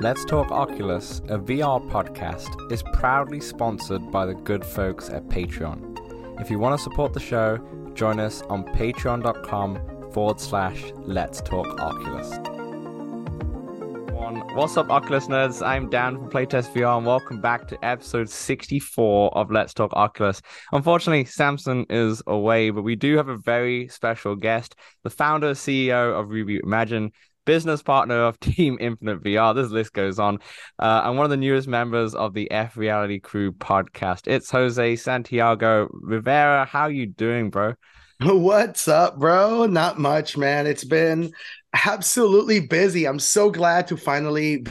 Let's Talk Oculus, a VR podcast, is proudly sponsored by the good folks at Patreon. If you want to support the show, join us on patreon.com forward slash Let's Talk Oculus. What's up, Oculus nerds? I'm Dan from Playtest VR, and welcome back to episode 64 of Let's Talk Oculus. Unfortunately, Samson is away, but we do have a very special guest, the founder CEO of Reboot Imagine, business partner of Team Infinite VR. This list goes on. Uh, and one of the newest members of the F Reality Crew podcast. It's Jose Santiago Rivera. How you doing, bro? What's up, bro? Not much, man. It's been absolutely busy. I'm so glad to finally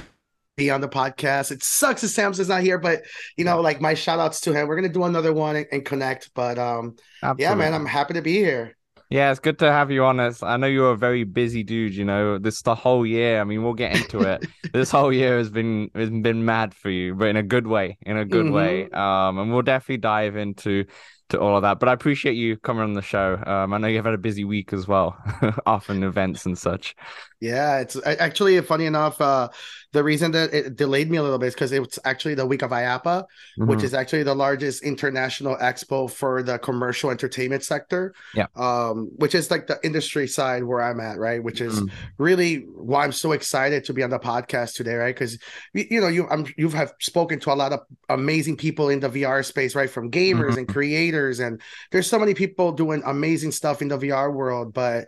be on the podcast. It sucks that Samson's not here, but you know, like my shout outs to him. We're gonna do another one and, and connect. But um Absolutely. yeah, man, I'm happy to be here. Yeah, it's good to have you on. Us. I know you're a very busy dude. You know, this the whole year. I mean, we'll get into it. this whole year has been has been mad for you, but in a good way. In a good mm-hmm. way. Um, and we'll definitely dive into to all of that. But I appreciate you coming on the show. Um, I know you've had a busy week as well, often events and such. Yeah, it's actually funny enough. Uh, the reason that it delayed me a little bit is because it's actually the week of IAAPA, mm-hmm. which is actually the largest international expo for the commercial entertainment sector. Yeah. Um, which is like the industry side where I'm at, right? Which is mm-hmm. really why I'm so excited to be on the podcast today, right? Because you know you I'm you have spoken to a lot of amazing people in the VR space, right? From gamers mm-hmm. and creators, and there's so many people doing amazing stuff in the VR world, but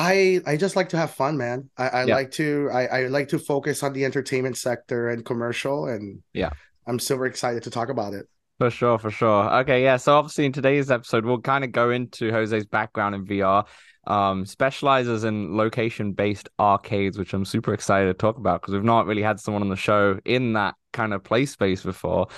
I I just like to have fun, man. I, I yeah. like to I, I like to focus on the entertainment sector and commercial, and yeah, I'm super excited to talk about it. For sure, for sure. Okay, yeah. So obviously in today's episode, we'll kind of go into Jose's background in VR. Um, specializes in location-based arcades, which I'm super excited to talk about because we've not really had someone on the show in that kind of play space before.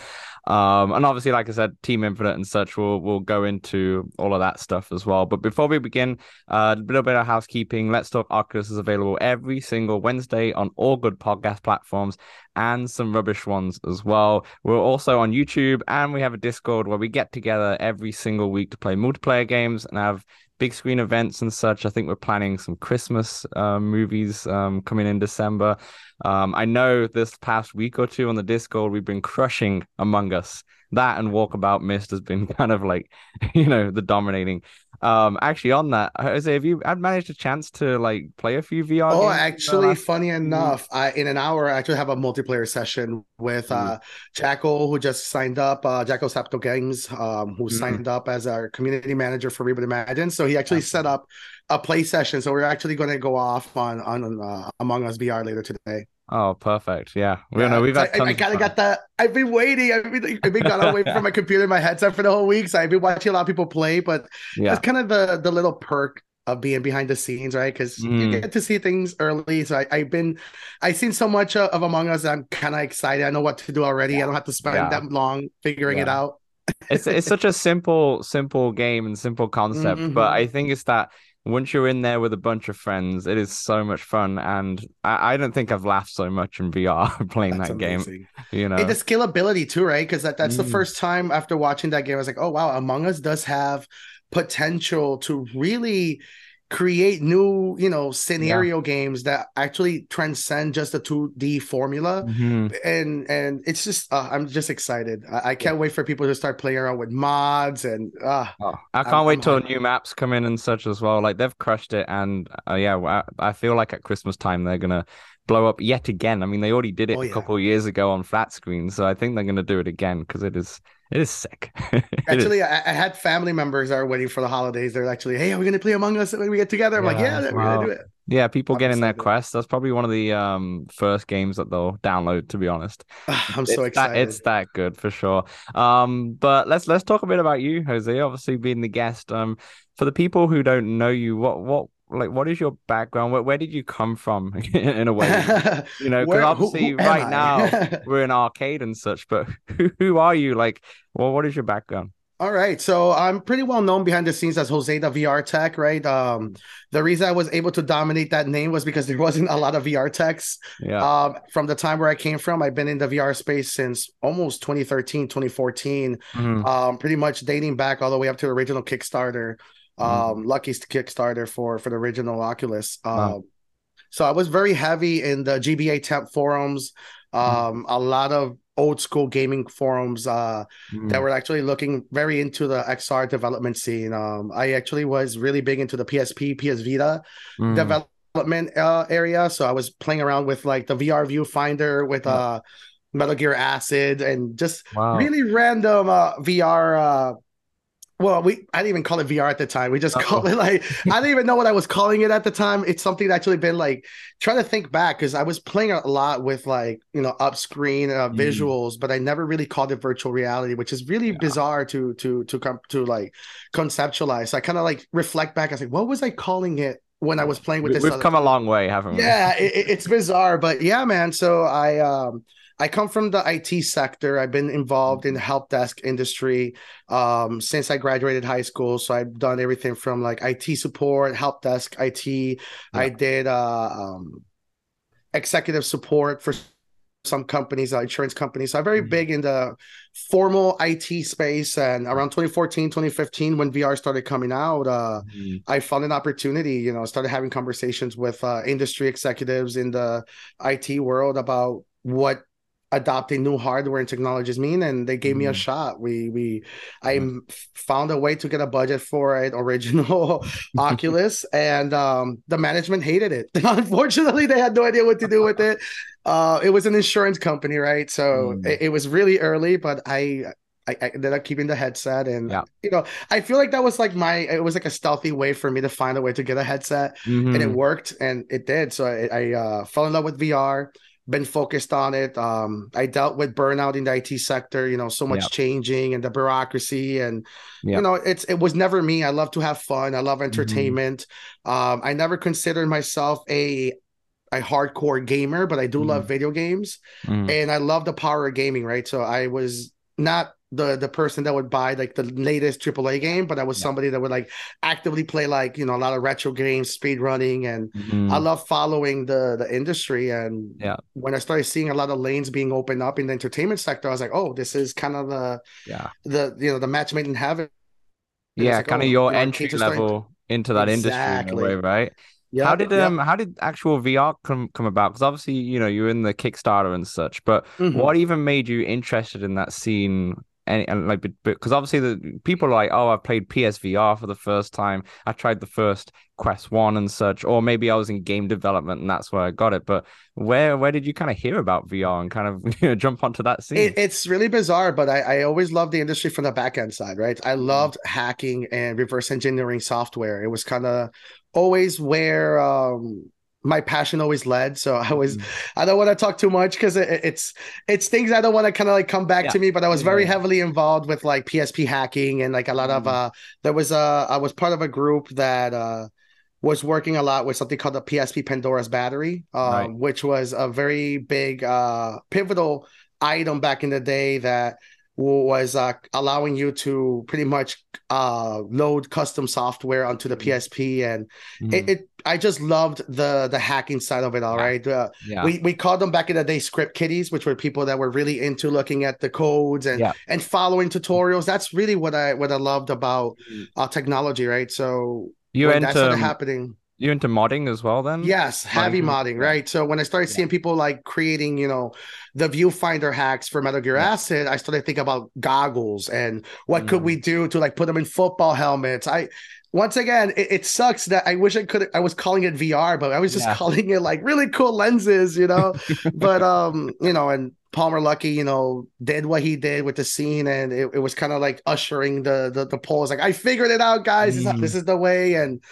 Um, and obviously, like I said, Team Infinite and such will will go into all of that stuff as well. But before we begin, uh, a little bit of housekeeping. Let's Talk Oculus is available every single Wednesday on all good podcast platforms and some rubbish ones as well. We're also on YouTube and we have a Discord where we get together every single week to play multiplayer games and have big screen events and such. I think we're planning some Christmas uh, movies um, coming in December. Um, I know this past week or two on the Discord, we've been crushing Among Us. That and Walkabout Mist has been kind of like, you know, the dominating um, actually, on that, Jose, have you had managed a chance to like play a few VR? Oh, actually, funny enough, I in an hour I actually have a multiplayer session with mm. uh Jackal, who just signed up, uh Jackal Sapto Games, um, who mm. signed up as our community manager for Reboot Imagine. So he actually set up a play session. So we're actually going to go off on on uh, Among Us VR later today. Oh, perfect. Yeah. We yeah, know we've had I, I kind of got that. I've been waiting. I've been, I've been gone away from my computer and my headset for the whole week. So I've been watching a lot of people play, but yeah. it's kind of the, the little perk of being behind the scenes, right? Because mm. you get to see things early. So I, have been, I've seen so much of, of Among Us. I'm kind of excited. I know what to do already. Yeah. I don't have to spend yeah. that long figuring it out. it's it's such a simple simple game and simple concept, mm-hmm. but I think it's that once you're in there with a bunch of friends, it is so much fun. And I, I don't think I've laughed so much in VR playing that's that amazing. game. You know, and the scalability too, right? Because that, that's mm. the first time after watching that game, I was like, oh wow, Among Us does have potential to really create new you know scenario yeah. games that actually transcend just the 2d formula mm-hmm. and and it's just uh, i'm just excited I, I, can't yeah. wait for people to start playing around with mods and uh, oh, i can't I'm, wait till new maps come in and such as well like they've crushed it and uh, yeah I, I feel like at christmas time they're gonna blow up yet again i mean they already did it oh, yeah. a couple years ago on flat screen so i think they're gonna do it again because it is it is sick. actually, is. I, I, had family members that are waiting for the holidays. They're actually, hey, are we going to play Among Us when we get together? I'm yeah, like, yeah, wow. we're going to do it. Yeah, people getting their quest. That's probably one of the um first games that they'll download. To be honest, I'm so it's excited. That, it's that good for sure. Um, but let's let's talk a bit about you, Jose. Obviously, being the guest. Um, for the people who don't know you, what what like what is your background where, where did you come from in a way you know because obviously who, who right now we're in arcade and such but who, who are you like well what is your background all right, so I'm pretty well known behind the scenes as Jose the VR Tech, right? Um, the reason I was able to dominate that name was because there wasn't a lot of VR techs. Yeah. Um, from the time where I came from, I've been in the VR space since almost 2013, 2014, mm-hmm. um, pretty much dating back all the way up to the original Kickstarter. Mm-hmm. um. Luckey's Kickstarter for for the original Oculus. Um, wow. So I was very heavy in the GBAtemp forums, um, a lot of old school gaming forums uh, Mm. that were actually looking very into the XR development scene. Um, I actually was really big into the PSP, PS Vita Mm. development uh, area. So I was playing around with like the VR viewfinder with uh, Metal Gear Acid and just Wow. really random uh, VR. Well, we I didn't even call it VR at the time. We just Uh-oh. called it like I didn't even know what I was calling it at the time. It's something that actually been like trying to think back because I was playing a lot with like you know up screen uh, Mm. visuals, but I never really called it virtual reality, which is really Yeah. bizarre to to to come to like conceptualize. So I kind of like reflect back. I was like, what was I calling it when I was playing with We- this? We've come a long way, haven't we? yeah it- it's bizarre but yeah man so i um i come from the it sector. I've been involved in the help desk industry um since i graduated high school. So i've done everything from like it support help desk it i did uh um executive support for some companies uh, insurance companies. So i'm very Mhm. big in the formal it space. And around 2014 2015 when vr started coming out uh Mm. I found an opportunity, you know, started having conversations with uh, industry executives in the IT world about what adopting new hardware and technologies mean and they gave me a Mhm. shot we we i m- found a way to get a budget for an original oculus and um the management hated it unfortunately they had no idea what to do with it uh it was an insurance company right so Mm. it, it was really early but i I, I ended up keeping the headset and Yeah. you know I feel like that was like my it was like a stealthy way for me to find a way to get a headset and it Mhm. worked and it did so I, I uh, fell in love with VR been focused on it um I dealt with burnout in the IT sector you know so much Yep. changing and the bureaucracy and Yep. you know it's it was never me I love to have fun I love Mm-hmm. entertainment um I never considered myself a a hardcore gamer but I do love video games Mm. and I love the power of gaming, right? So I was not the the person that would buy like the latest AAA game, but I was Yeah. somebody that would like actively play like you know a lot of retro games, speed running, and Mhm. I love following the the industry. And Yeah. when I started seeing a lot of lanes being opened up in the entertainment sector, I was like, oh, this is kind of the yeah. the you know the match made in heaven. And Yeah, like, kind of oh, your you entry starting- level into that industry in a way, right? Yeah, how did um how did actual VR come come about? Because obviously, you know, you're in the Kickstarter and such, but Mhm. what even made you interested in that scene? And, and like, because obviously the people are like, oh, I've played PSVR for the first time. I tried the first Quest One and such, or maybe I was in game development and that's where I got it. But where where did you kind of hear about VR and kind of you know, jump onto that scene? It, it's really bizarre, but I, I always loved the industry from the back end side, right? I loved hacking and reverse engineering software. It was kind of always where um, my passion always led. So I was, Mhm. I don't want to talk too much because it, it's it's things I don't want to kind of like come back Yeah. to me. But I was very Yeah. heavily involved with like PSP hacking and like a lot of Mhm. uh, there was a I was part of a group that uh was working a lot with something called the PSP Pandora's battery, um, Right. which was a very big uh pivotal item back in the day that was uh, allowing you to pretty much uh, load custom software onto the. PSP, and Mhm. it, it I just loved the the hacking side of it. All Yeah. right, uh, yeah. we we called them back in the day script kiddies, which were people that were really into looking at the codes and Yeah. and following tutorials. That's really what I what I loved about Mhm. uh, technology, right? So you when that started happening. You into modding as well then? Yes, heavy Modding. modding, right? So when I started Yeah. seeing people like creating, you know, the viewfinder hacks for Metal Gear Yeah. Acid, I started thinking about goggles and what could Mm. we do to like put them in football helmets. I once again, it, it sucks that I wish I could I was calling it VR, but I was just Yeah. calling it like really cool lenses, you know. but um, you know, and Palmer Luckey, you know, did what he did with the scene, and it, it was kind of like ushering the the the polls. Like, I figured it out, guys. Mm. this is the way, and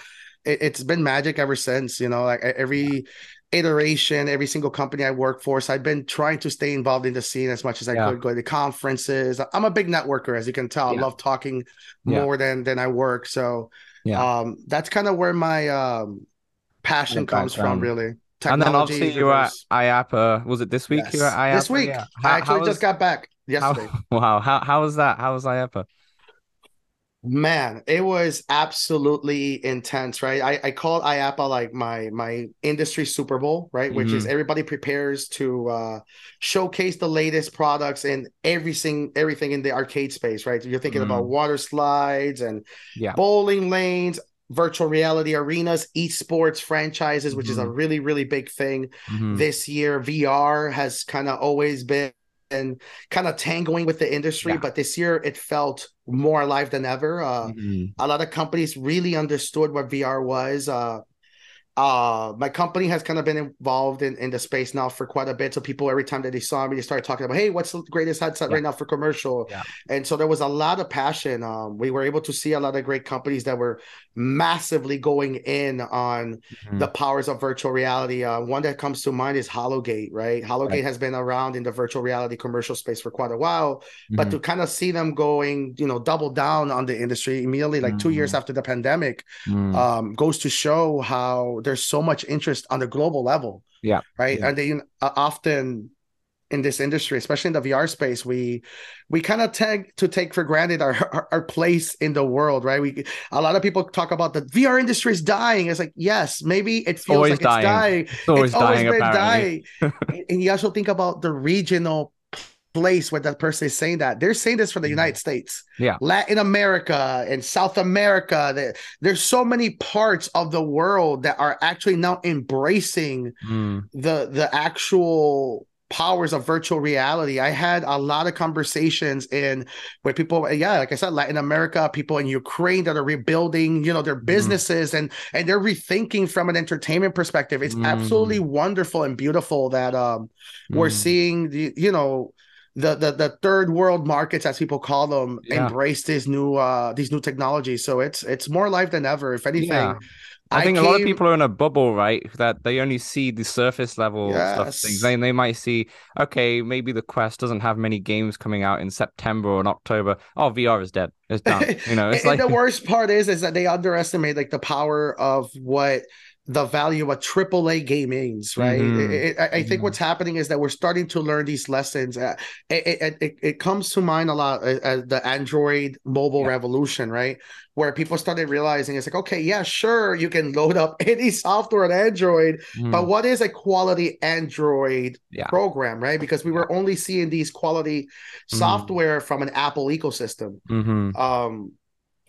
it, it's been magic ever since. You know, like every iteration, every single company I work for. So I've been trying to stay involved in the scene as much as I Yeah. could. Go to conferences. I'm a big networker, as you can tell. Yeah. I love talking Yeah. more than than I work. So Yeah. um, that's kind of where my um passion comes from, really. And then obviously you were at IAAPA. Was it this week you were at IAAPA? This week, Yeah. I actually was- just got back how- wow. How how was that? How was IAAPA? Man, it was absolutely intense, right? I, I call IAAPA like my my industry Super Bowl, right? Which is Mhm. everybody prepares to uh showcase the latest products and everything everything in the arcade space, right? You're thinking about Mhm. water slides and Yeah. bowling lanes. virtual reality arenas, esports franchises, which mm-hmm. is a mm-hmm. really, really big thing mm-hmm. this year. VR has kind of always been and kind of tangling with the industry, yeah. but this year it felt more alive than ever. Uh, mm-hmm. A lot of companies really understood what VR was. Uh, uh my company has kind of been involved in, in the space now for quite a bit so people every time that they saw me they started talking about hey what's the greatest headset yeah. right now for commercial yeah. and so there was a lot of passion um we were able to see a lot of great companies that were massively going in on mm-hmm. the powers of virtual reality uh one that comes to mind is hologate right hologate right. has been around in the virtual reality commercial space for quite a while mm-hmm. but to kind of see them going you know double down on the industry immediately like mm-hmm. two years mm-hmm. after the pandemic mm. um goes to show how there's so much interest on the global level. Yeah. Right. Yeah. And they uh, often in this industry, especially in the VR space, we we kind of tend to take for granted our, our, our place in the world, right? We a lot of people talk about the VR industry is dying. It's like yes, maybe it feels always like dying. it's dying. It's always, it's always dying, been dying. and you also think about the regional place where that person is saying that. They're saying this for the mm-hmm. United States, yeah, Latin America and South America. There, there's so many parts of the world that are actually now embracing mm. the the actual powers of virtual reality. I had a lot of conversations in where people, yeah, like I said, Latin America, people in Ukraine that are rebuilding, you know, their mm-hmm. businesses mm. and and they're rethinking from an entertainment perspective. It's mm. absolutely wonderful and beautiful that um mm. we're seeing the, you know, the the the third world markets as people call them yeah. embrace these new uh these new technologies so it's it's more life than ever if anything yeah. I, I think came... a lot of people are in a bubble, right? That they only see the surface level yes. stuff things. They they might see, okay, maybe the Quest doesn't have many games coming out in September or in October. Oh, VR is dead. It's done. You know, it's like the worst part is is that they underestimate like the power of what the value of AAA gamings, right? Mm-hmm. It, it, I, I, think mm-hmm. what's happening is that we're starting to learn these lessons. Uh, it, it, it, comes to mind a lot as, uh, the Android mobile yeah. revolution, right? Where people started realizing it's like, okay, yeah, sure, you can load up any software on Android, mm-hmm. but what is a quality Android yeah. program, right? Because we were only seeing these quality mm-hmm. software from an Apple ecosystem. Mm-hmm. Um,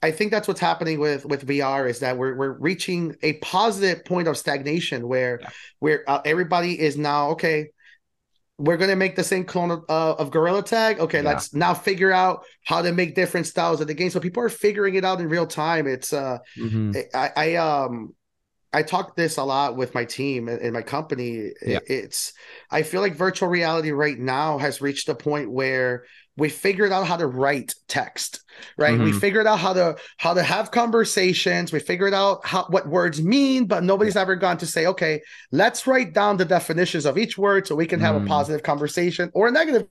I think that's what's happening with with VR is that we're we're reaching a positive point of stagnation where yeah. where uh, everybody is now okay. We're gonna make the same clone of, uh, of Gorilla Tag. Okay, yeah. let's now figure out how to make different styles of the game. So people are figuring it out in real time. It's uh, mm-hmm. I, I um I talk this a lot with my team and my company. Yeah. It's I feel like virtual reality right now has reached a point where we figured out how to write text right mm-hmm. we figured out how to how to have conversations we figured out how what words mean but nobody's ever gone to say okay let's write down the definitions of each word so we can have mm. a positive conversation or a negative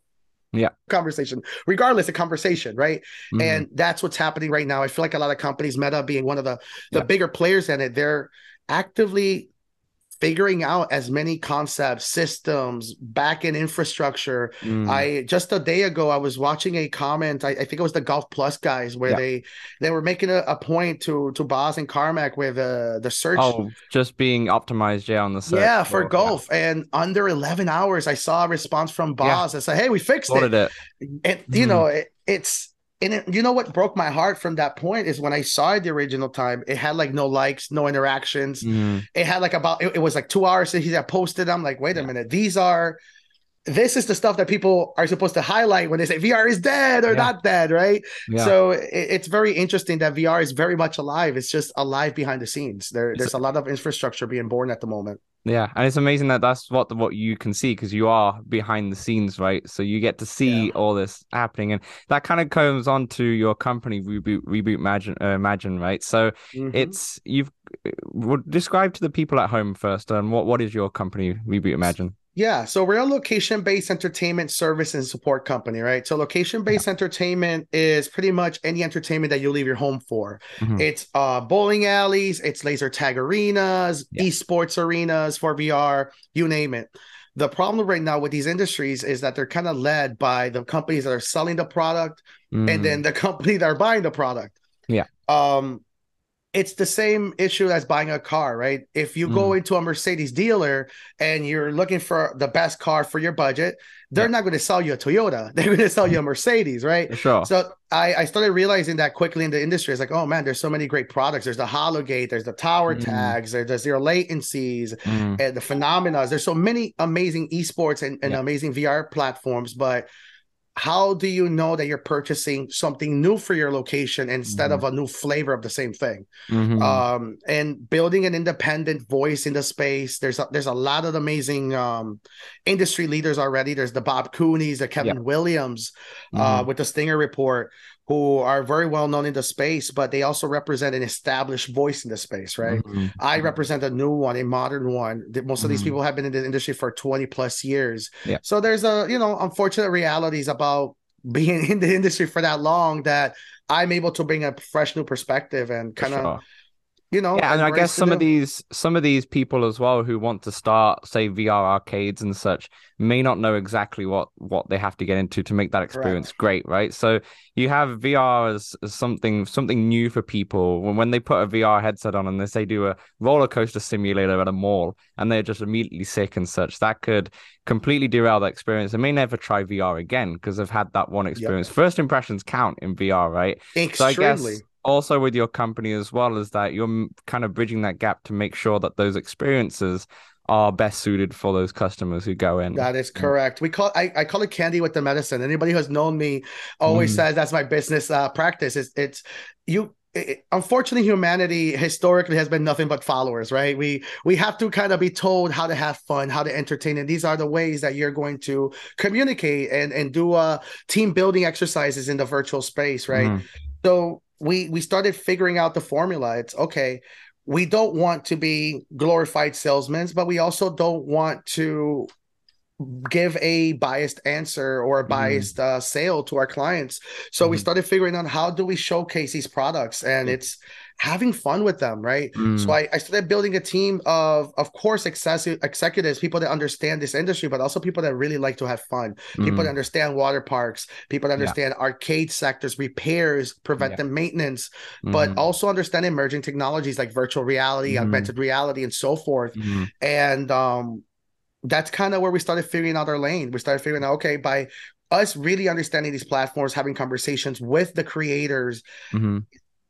yeah conversation regardless of conversation right mm-hmm. and that's what's happening right now i feel like a lot of companies meta being one of the the yeah. bigger players in it they're actively figuring out as many concepts, systems, backend infrastructure. Mm. I just a day ago I was watching a comment. I, I think it was the Golf Plus guys where yeah. they they were making a, a, point to to Boz and Carmack with uh, the search. Oh, just being optimized, yeah, on the search. Yeah, for golf. Yeah. And under 11 hours, I saw a response from Boz. Yeah. I said, "Hey, we fixed it. it." And you mm. know, it, it's and it, you know what broke my heart from that point is when I saw it the original time, it had like no likes, no interactions. Mm. It had like about it, it, was like two hours since he had posted. I'm like, wait a minute, these are this is the stuff that people are supposed to highlight when they say VR is dead or yeah. not dead, right? Yeah. So it, it's very interesting that VR is very much alive. It's just alive behind the scenes. There, there's a lot of infrastructure being born at the moment. Yeah, and it's amazing that that's what what you can see because you are behind the scenes, right? So you get to see yeah. all this happening, and that kind of comes on to your company reboot, reboot Imagine, uh, Imagine, right? So mm-hmm. it's you've describe to the people at home first. Um, what what is your company, Reboot Imagine? Yeah, so we're a location-based entertainment service and support company, right? So location-based yeah. entertainment is pretty much any entertainment that you leave your home for. Mm-hmm. It's uh, bowling alleys, it's laser tag arenas, yeah. esports arenas for VR, you name it. The problem right now with these industries is that they're kind of led by the companies that are selling the product mm-hmm. and then the company that are buying the product. Yeah. Um, it's the same issue as buying a car, right? If you mm. go into a Mercedes dealer and you're looking for the best car for your budget, they're yeah. not going to sell you a Toyota. They're going to sell you a Mercedes, right? Sure. So I, I started realizing that quickly in the industry. It's like, oh man, there's so many great products. There's the Hologate, there's the tower mm. tags, there's the zero latencies, mm. and the phenomena. There's so many amazing esports and, and yeah. amazing VR platforms, but how do you know that you're purchasing something new for your location instead mm-hmm. of a new flavor of the same thing mm-hmm. um, and building an independent voice in the space there's a, there's a lot of amazing um, industry leaders already there's the Bob Cooneys the kevin yep. williams uh, mm-hmm. uh, with the stinger report who are very well known in the space, but they also represent an established voice in the space, right? Mm-hmm. I mm-hmm. represent a new one, a modern one. Most of mm-hmm. these people have been in the industry for 20 plus years. Yeah. So there's a, you know, unfortunate realities about being in the industry for that long that I'm able to bring a fresh new perspective and kind of sure you know yeah and i guess some of these some of these people as well who want to start say vr arcades and such may not know exactly what what they have to get into to make that experience Correct. great right? So you have vr as, as, something something new for people. When, when they put a vr headset on and they say do a roller coaster simulator at a mall and they're just immediately sick and such that could completely derail the experience. They may never try vr again because they've had that one experience. Yep. first impressions count in vr right? Extremely. so also with your company as well is that you're kind of bridging that gap to make sure that those experiences are best suited for those customers who go in. That is correct. We call I, I call it candy with the medicine. Anybody who's known me always mm. says that's my business uh, practice. It's it's you it, unfortunately humanity historically has been nothing but followers right we we have to kind of be told how to have fun how to entertain and these are the ways that you're going to communicate and and do uh team building exercises in the virtual space right mm. So we we started figuring out the formula. It's okay. We don't want to be glorified salesmen, but we also don't want to give a biased answer or a mm-hmm. biased mm. uh, sale to our clients. So mm. we mm-hmm. started figuring out how do we showcase these products, and mm. it's having fun with them, right? Mm. So I, I started building a team of, of course, excessive executives, people that understand this industry, but also people that really like to have fun, mm. people that mm. understand water parks, people that understand yeah. arcade sectors, repairs, preventive yeah. maintenance, mm. but also understand emerging technologies like virtual reality, mm. augmented reality, and so forth. Mm-hmm. And um, that's kind of where we started figuring out our lane. We started figuring out, okay, by us really understanding these platforms, having conversations with the creators, mm-hmm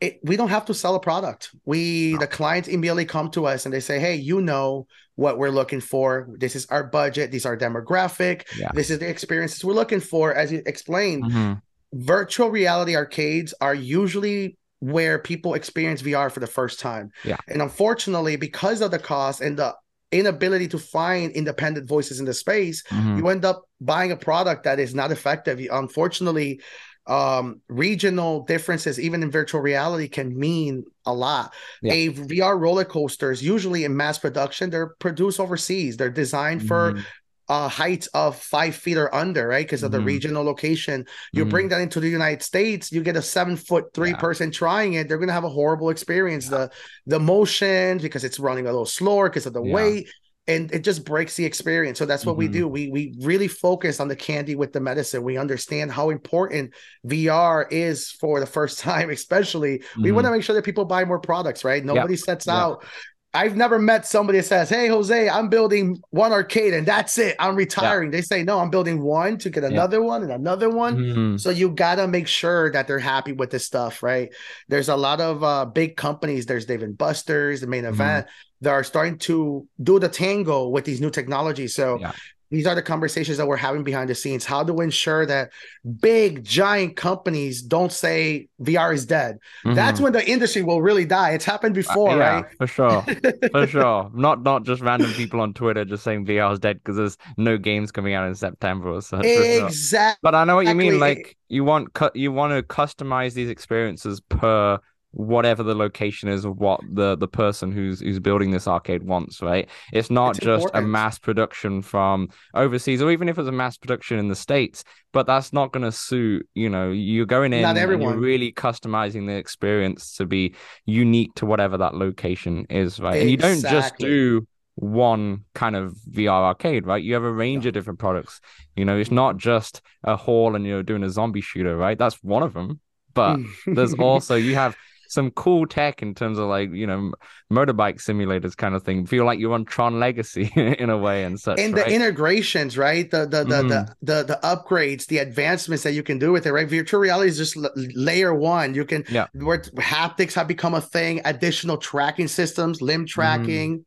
it, we don't have to sell a product. We the clients immediately come to us and they say, "Hey, you know what we're looking for. This is our budget. These are demographic. Yeah. This is the experiences we're looking for." As you explained, mm-hmm. virtual reality arcades are usually where people experience VR for the first time. Yeah. And unfortunately, because of the cost and the inability to find independent voices in the space, mm-hmm. you end up buying a product that is not effective. Unfortunately, um, regional differences, even in virtual reality, can mean a lot. Yeah. A VR roller coasters, usually in mass production, they're produced overseas. They're designed for mm-hmm. Uh, heights of five feet or under, right? Because of mm-hmm. the regional location. You mm-hmm. bring that into the United States, you get a seven foot three yeah. person trying it. They're gonna have a horrible experience. Yeah. The the motion because it's running a little slower because of the weight and it just breaks the experience. So that's what mm-hmm. we do. We we really focus on the candy with the medicine. We understand how important VR is for the first time, especially. Mm-hmm. We want to make sure that people buy more products, right? Nobody sets out. I've never met somebody that says, "Hey, Jose, I'm building one arcade and that's it. I'm retiring." They say, "No, I'm building one to get another one and another one." Mm-hmm. So you gotta make sure that they're happy with this stuff, right? There's a lot of uh, big companies. There's Dave and Buster's, the main mm-hmm. event They are starting to do the tango with these new technologies. So yeah. These are the conversations that we're having behind the scenes. How to ensure that big giant companies don't say VR is dead. Mm-hmm. That's when the industry will really die. It's happened uh, before, uh, yeah, right? For sure. for sure. Not not just random people on Twitter just saying VR is dead because there's no games coming out in September or so. Exactly. But I know what you mean. Like you want cu- you want to customize these experiences per whatever the location is of what the the person who's who's building this arcade wants right it's not it's just important. a mass production from overseas or even if it's a mass production in the states but that's not going to suit you know you're going in not everyone. you're really customizing the experience to be unique to whatever that location is right exactly. and you don't just do one kind of VR arcade, right? You have a range yeah. of different products. You know, it's not just a hall and you're doing a zombie shooter, right? That's one of them. But there's also you have some cool tech in terms of like you know motorbike simulators kind of thing. Feel like you're on Tron Legacy in a way and such. And right? the integrations, right? The the the, mm. the the the upgrades, the advancements that you can do with it, right? Virtual reality is just l- layer one. You can yeah. where haptics have become a thing. Additional tracking systems, limb tracking. Mm.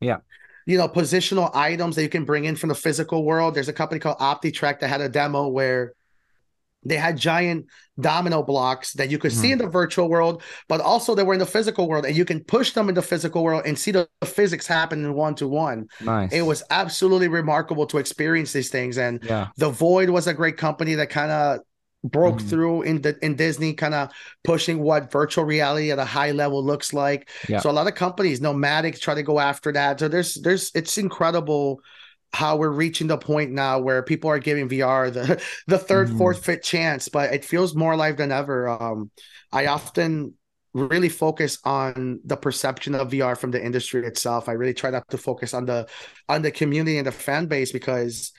Yeah you know, positional items that you can bring in from the physical world. There's a company called OptiTrack that had a demo where they had giant domino blocks that you could mm-hmm. see in the virtual world, but also they were in the physical world, and you can push them in the physical world and see the physics happen in one to one. Nice. It was absolutely remarkable to experience these things. And yeah. the Void was a great company that kind of broke mm-hmm. through in the in Disney, kind of pushing what virtual reality at a high level looks like. Yeah. So a lot of companies, Nomadic, try to go after that. So there's there's it's incredible how we're reaching the point now where people are giving VR the the 3rd mm-hmm. fourth, fifth chance, but it feels more alive than ever. Um, I often really focus on the perception of VR from the industry itself. I really try not to focus on the on the community and the fan base because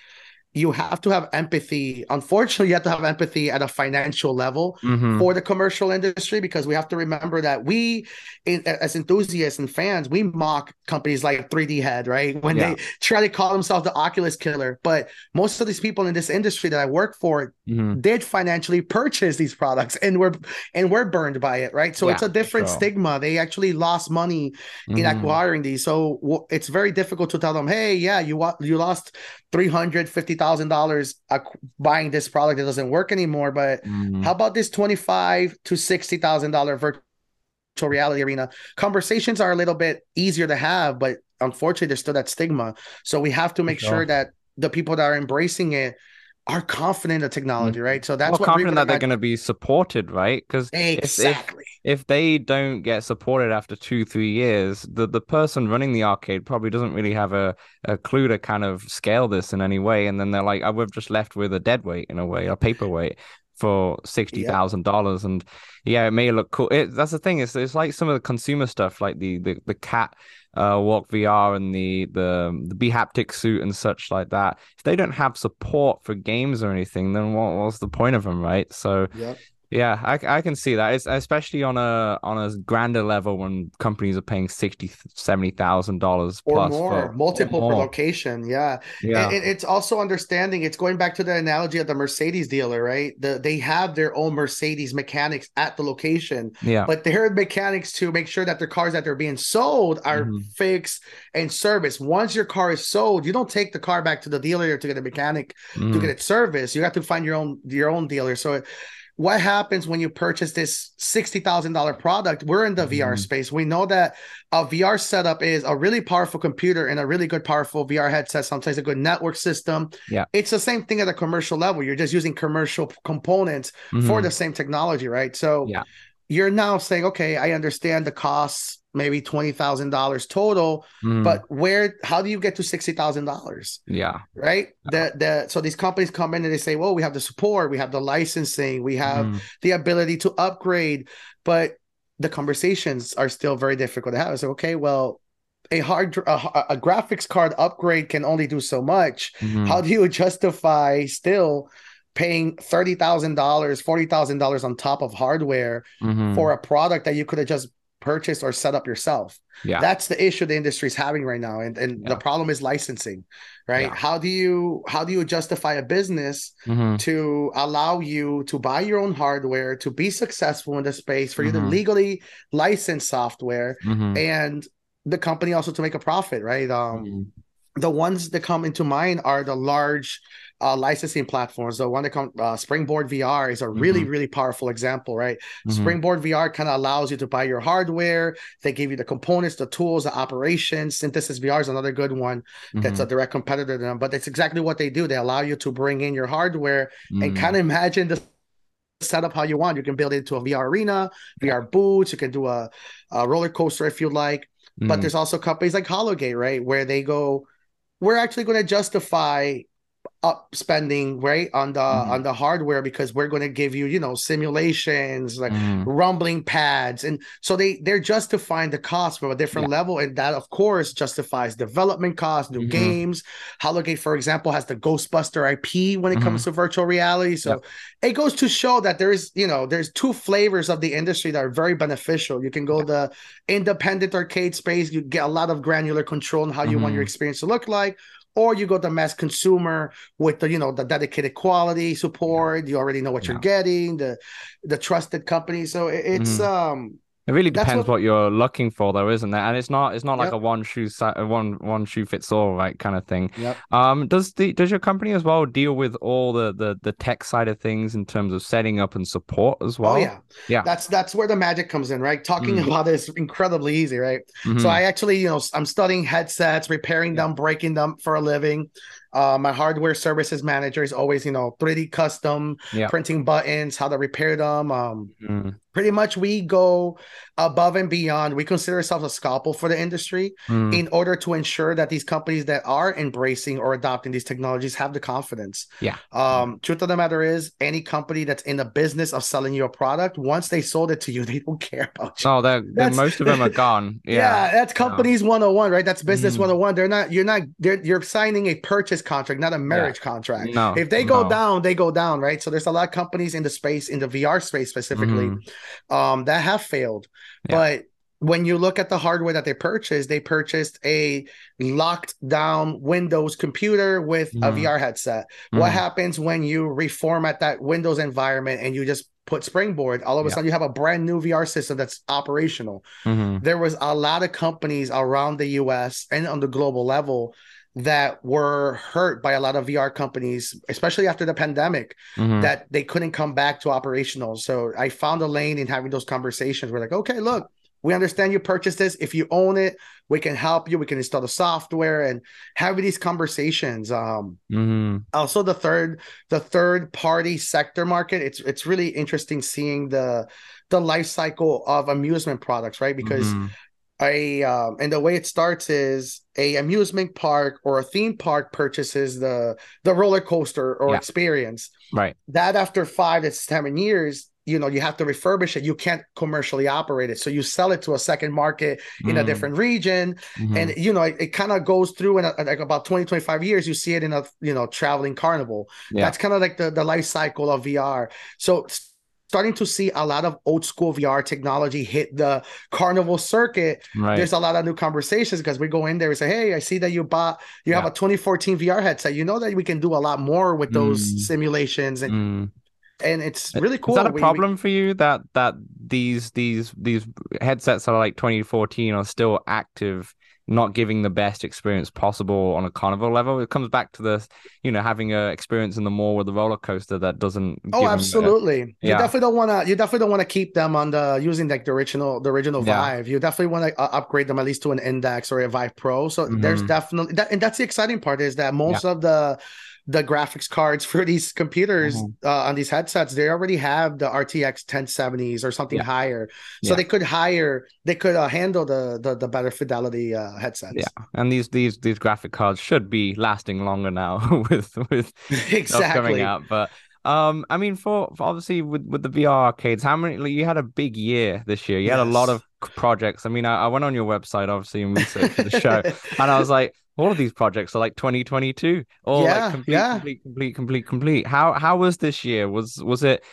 you have to have empathy. Unfortunately, you have to have empathy at a financial level mm-hmm. for the commercial industry because we have to remember that we, in, as enthusiasts and fans, we mock companies like 3D Head, right? When yeah. they try to call themselves the Oculus killer. But most of these people in this industry that I work for mm-hmm. did financially purchase these products and were and were burned by it, right? So yeah, it's a different sure. stigma. They actually lost money mm-hmm. in acquiring these. So it's very difficult to tell them, hey, yeah, you you lost three hundred fifty thousand dollars buying this product that doesn't work anymore. But mm-hmm. how about this twenty five to sixty thousand dollar virtual reality arena? Conversations are a little bit easier to have, but unfortunately, there's still that stigma. So we have to make sure. sure that the people that are embracing it are confident of technology, mm. right? So that's well, what confident that they're going to be supported, right? Because exactly. If, if, they don't get supported after two, three years, the, the person running the arcade probably doesn't really have a, a clue to kind of scale this in any way. And then they're like, oh, we've just left with a dead weight in a way, a paperweight for sixty thousand yeah. dollars, and yeah, it may look cool. It, that's the thing. It's it's like some of the consumer stuff, like the the the cat uh, Walk VR and the the the B haptic suit and such like that. If they don't have support for games or anything, then what, what's the point of them, right? So. Yeah, I, I can see that. It's especially on a on a grander level when companies are paying sixty, seventy thousand dollars or more, for, multiple or more. per location. Yeah, yeah. And, it's also understanding. It's going back to the analogy of the Mercedes dealer, right? The they have their own Mercedes mechanics at the location. Yeah, but they're mechanics to make sure that their cars that they're being sold are mm-hmm. fixed and serviced. Once your car is sold, you don't take the car back to the dealer to get a mechanic mm-hmm. to get it serviced. You have to find your own your own dealer. So. It, what happens when you purchase this $60,000 product? We're in the mm-hmm. VR space. We know that a VR setup is a really powerful computer and a really good, powerful VR headset, sometimes a good network system. Yeah. It's the same thing at a commercial level. You're just using commercial components mm-hmm. for the same technology, right? So yeah. You're now saying, okay, I understand the costs maybe twenty thousand dollars total. Mm. But where how do you get to sixty thousand dollars? Yeah. Right. The the so these companies come in and they say, well, we have the support, we have the licensing, we have mm. the ability to upgrade, but the conversations are still very difficult to have. So okay, well, a hard a, a graphics card upgrade can only do so much. Mm-hmm. How do you justify still? Paying thirty thousand dollars, forty thousand dollars on top of hardware mm-hmm. for a product that you could have just purchased or set up yourself. Yeah. That's the issue the industry is having right now. And and yeah. the problem is licensing, right? Yeah. How do you how do you justify a business mm-hmm. to allow you to buy your own hardware, to be successful in the space, for mm-hmm. you to mm-hmm. legally license software mm-hmm. and the company also to make a profit, right? Um mm-hmm. the ones that come into mind are the large uh, licensing platforms. The one that comes, uh, Springboard VR is a really, mm-hmm. really powerful example, right? Mm-hmm. Springboard VR kind of allows you to buy your hardware. They give you the components, the tools, the operations. Synthesis VR is another good one that's mm-hmm. a direct competitor to them, but it's exactly what they do. They allow you to bring in your hardware and mm-hmm. kind of imagine the setup how you want. You can build it into a VR arena, VR boots. You can do a, a roller coaster if you like. But Mm-hmm. there's also companies like Hologate, right, where they go, we're actually going to justify up spending right on the mm-hmm. on the hardware because we're going to give you you know simulations like mm-hmm. rumbling pads and so they they're justifying the cost from a different yeah. level and that of course justifies development costs new mm-hmm. games hologate for example has the ghostbuster ip when it mm-hmm. comes to virtual reality so it goes to show that there's you know there's two flavors of the industry that are very beneficial you can go yeah. the independent arcade space you get a lot of granular control on how you want your mm-hmm. experience to look like or you go to mass consumer with the you know the dedicated quality support you already know what yeah. you're getting the the trusted company so it's mm. um it really depends what... what... you're looking for, though, isn't it? And it's not it's not like yep. a one shoe one one shoe fits all right kind of thing. Yep. Um, does the does your company as well deal with all the the the tech side of things in terms of setting up and support as oh, well? Oh yeah, yeah. That's that's where the magic comes in, right? Talking mm. about it is incredibly easy, right? Mm-hmm. So I actually, you know, I'm studying headsets, repairing them, breaking them for a living. Uh, my hardware services manager is always, you know, 3D custom, yeah. printing buttons, how to repair them. Um, mm. Pretty much, we go above and beyond. We consider ourselves a scalpel for the industry mm. in order to ensure that these companies that are embracing or adopting these technologies have the confidence. Yeah. Um, truth of the matter is, any company that's in the business of selling you a product, once they sold it to you, they don't care about you. Oh, they're, they're most of them are gone. Yeah, yeah that's companies 101, right? That's business mm. 101. They're not. You're not. They're, you're signing a purchase contract, not a marriage yeah. contract. No. If they go no. down, they go down, right? So there's a lot of companies in the space, in the VR space specifically, mm. um, that have failed. Yeah. But when you look at the hardware that they purchased, they purchased a locked down Windows computer with mm. a VR headset. Mm. What happens when you reformat that Windows environment and you just put Springboard? All of a yeah. sudden, you have a brand new VR system that's operational. Mm-hmm. There was a lot of companies around the US and on the global level that were hurt by a lot of VR companies, especially after the pandemic, mm-hmm. that they couldn't come back to operational. So I found a lane in having those conversations. We're like, okay, look, we understand you purchased this. If you own it, we can help you. We can install the software and having these conversations. Um, mm-hmm. Also, the third, the third party sector market. It's it's really interesting seeing the the life cycle of amusement products, right? Because mm-hmm a um, and the way it starts is a amusement park or a theme park purchases the the roller coaster or yeah. experience right that after five to seven years you know you have to refurbish it you can't commercially operate it so you sell it to a second market in mm. a different region mm-hmm. and you know it, it kind of goes through in a, like about 20 25 years you see it in a you know traveling carnival yeah. that's kind of like the the life cycle of vr so starting to see a lot of old school VR technology hit the carnival circuit. Right. There's a lot of new conversations because we go in there and say, Hey, I see that you bought, you yeah. have a 2014 VR headset. You know that we can do a lot more with those mm. simulations and, mm. and it's really cool. Is that a problem we... for you that, that these, these, these headsets are like 2014 are still active not giving the best experience possible on a carnival level. It comes back to the, you know, having a experience in the mall with the roller coaster that doesn't. Oh, absolutely. The, yeah. You definitely don't want to. You definitely don't want to keep them on the using like the original, the original yeah. Vive. You definitely want to uh, upgrade them at least to an Index or a Vive Pro. So mm-hmm. there's definitely that, and that's the exciting part is that most yeah. of the the graphics cards for these computers mm-hmm. uh, on these headsets they already have the rtx 1070s or something yeah. higher so yeah. they could hire they could uh, handle the, the, the better fidelity uh, headsets yeah and these these these graphic cards should be lasting longer now with with exactly coming out but um, I mean, for, for, obviously with with the VR arcades, how many? Like, you had a big year this year. You yes. had a lot of projects. I mean, I, I, went on your website obviously and researched for the show, and I was like, all of these projects are like 2022 or yeah, like complete, yeah. complete, complete, complete, complete. How how was this year? Was was it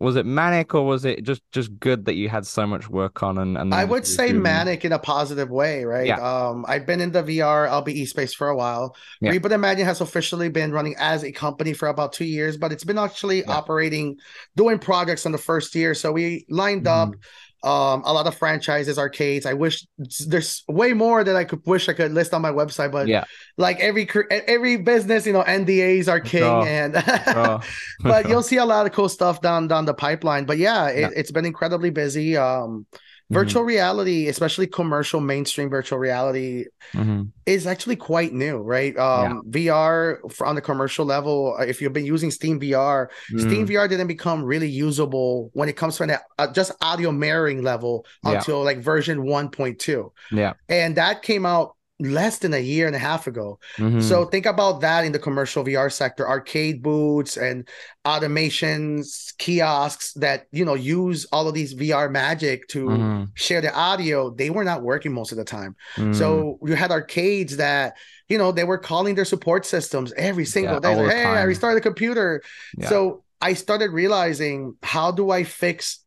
was it manic or was it just just good that you had so much work on and, and I would say doing... manic in a positive way, right? Yeah. Um I've been in the VR LBE space for a while. Yeah. Reboot Imagine has officially been running as a company for about two years, but it's been actually yeah. operating doing projects in the first year. So we lined mm-hmm. up um a lot of franchises arcades i wish there's way more that i could wish i could list on my website but yeah like every every business you know ndas are king oh. and oh. but you'll see a lot of cool stuff down down the pipeline but yeah, it, yeah. it's been incredibly busy um virtual mm-hmm. reality especially commercial mainstream virtual reality mm-hmm. is actually quite new right um yeah. vr for, on the commercial level uh, if you've been using steam vr mm. steam vr didn't become really usable when it comes to an uh, just audio mirroring level yeah. until like version 1.2 yeah and that came out less than a year and a half ago. Mm-hmm. So think about that in the commercial VR sector, arcade booths and automations, kiosks that you know use all of these VR magic to mm-hmm. share the audio. They were not working most of the time. Mm-hmm. So you had arcades that you know they were calling their support systems every single yeah, day. Like, hey, I restarted the computer. Yeah. So I started realizing how do I fix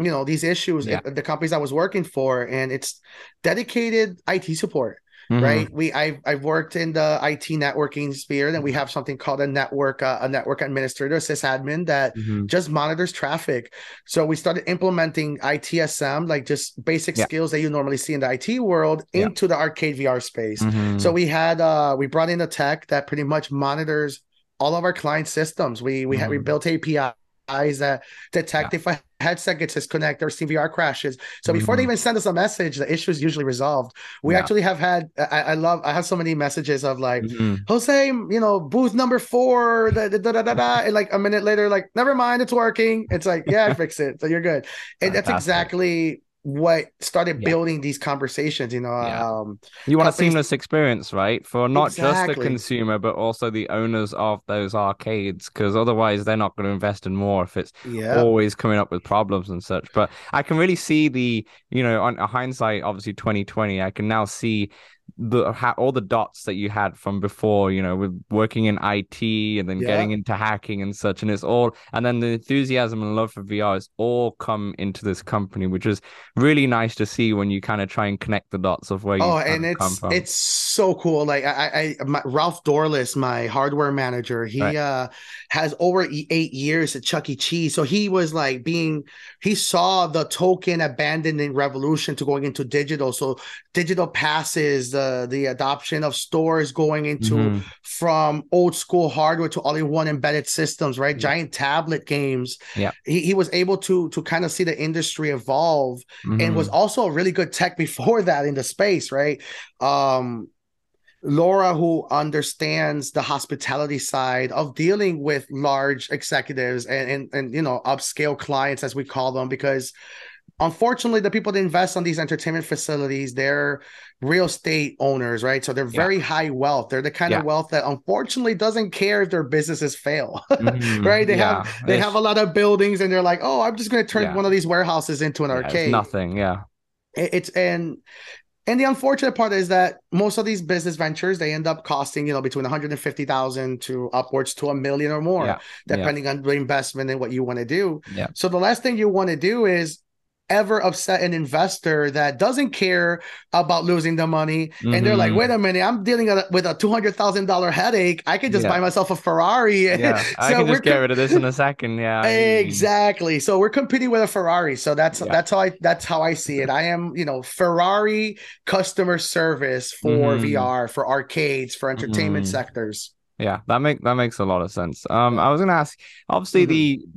you know these issues yeah. the companies I was working for, and it's dedicated IT support. Mm-hmm. right? We I've I've worked in the IT networking sphere, and we have something called a network uh, a network administrator, sysadmin that mm-hmm. just monitors traffic. So we started implementing ITSM, like just basic yeah. skills that you normally see in the IT world, yeah. into the arcade VR space. Mm-hmm. So we had uh we brought in a tech that pretty much monitors all of our client systems. We we had we mm-hmm. built API eyes that detect yeah. if a headset gets disconnected or CVR crashes. So before mm-hmm. they even send us a message, the issue is usually resolved. We yeah. actually have had I, I, love I have so many messages of like mm-hmm. Jose, you know, booth number four, da, da, da, da, da, and like a minute later, like never mind, it's working. It's like yeah, fix it, so you're good. And that's exactly what started yeah. building these conversations you know yeah. um you want companies... a seamless experience right for not exactly. just the consumer but also the owners of those arcades because otherwise they're not going to invest in more if it's yeah. always coming up with problems and such but i can really see the you know on hindsight obviously 2020 i can now see the ha- all the dots that you had from before, you know, with working in IT and then yeah. getting into hacking and such, and it's all, and then the enthusiasm and love for VR has all come into this company, which is really nice to see when you kind of try and connect the dots of where you. Oh, and it's it's so cool. Like I, I, my, Ralph Dorless, my hardware manager, he right. uh has over eight years at Chuck E. Cheese, so he was like being, he saw the token abandoning revolution to going into digital, so digital passes the the adoption of stores going into mm-hmm. from old school hardware to all-in-one embedded systems, right? Giant tablet games. Yeah, he, he was able to to kind of see the industry evolve, mm-hmm. and was also a really good tech before that in the space, right? Um, Laura, who understands the hospitality side of dealing with large executives and, and, and you know upscale clients as we call them, because unfortunately the people that invest on these entertainment facilities they're real estate owners right so they're very yeah. high wealth they're the kind yeah. of wealth that unfortunately doesn't care if their businesses fail mm-hmm. right they yeah. have they it's... have a lot of buildings and they're like oh i'm just going to turn one of these warehouses into an arcade nothing yeah it's and and the unfortunate part is that most of these business ventures they end up costing you know between 150,000 to upwards to a million or more yeah, depending yeah. on the investment and what you want to do. Yeah. So the last thing you want to do is ever upset an investor that doesn't care about losing the money mm-hmm. and they're like mm-hmm. wait a minute i'm dealing with a $200000 headache i could just yeah. buy myself a ferrari yeah so i can just get rid of this in a second yeah exactly so we're competing with a ferrari so that's yeah. that's how i that's how i see it i am you know ferrari customer service for mm-hmm. vr for arcades for entertainment mm-hmm. sectors yeah, that make that makes a lot of sense. Um, I was gonna ask. Obviously, mm-hmm.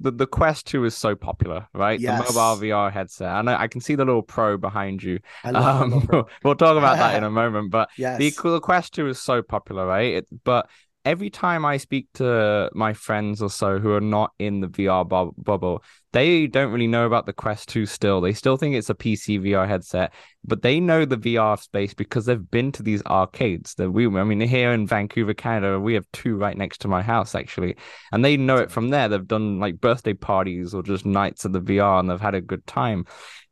the, the the Quest Two is so popular, right? Yes. The mobile VR headset, and I, I, can see the little Pro behind you. I love Um, we'll talk about that in a moment. But yes. the, the Quest Two is so popular, right? It, but every time I speak to my friends or so who are not in the VR bu- bubble, they don't really know about the Quest 2 still. They still think it's a PC VR headset, but they know the VR space because they've been to these arcades that we, I mean, here in Vancouver, Canada, we have two right next to my house actually, and they know it from there. They've done like birthday parties or just nights of the VR and they've had a good time.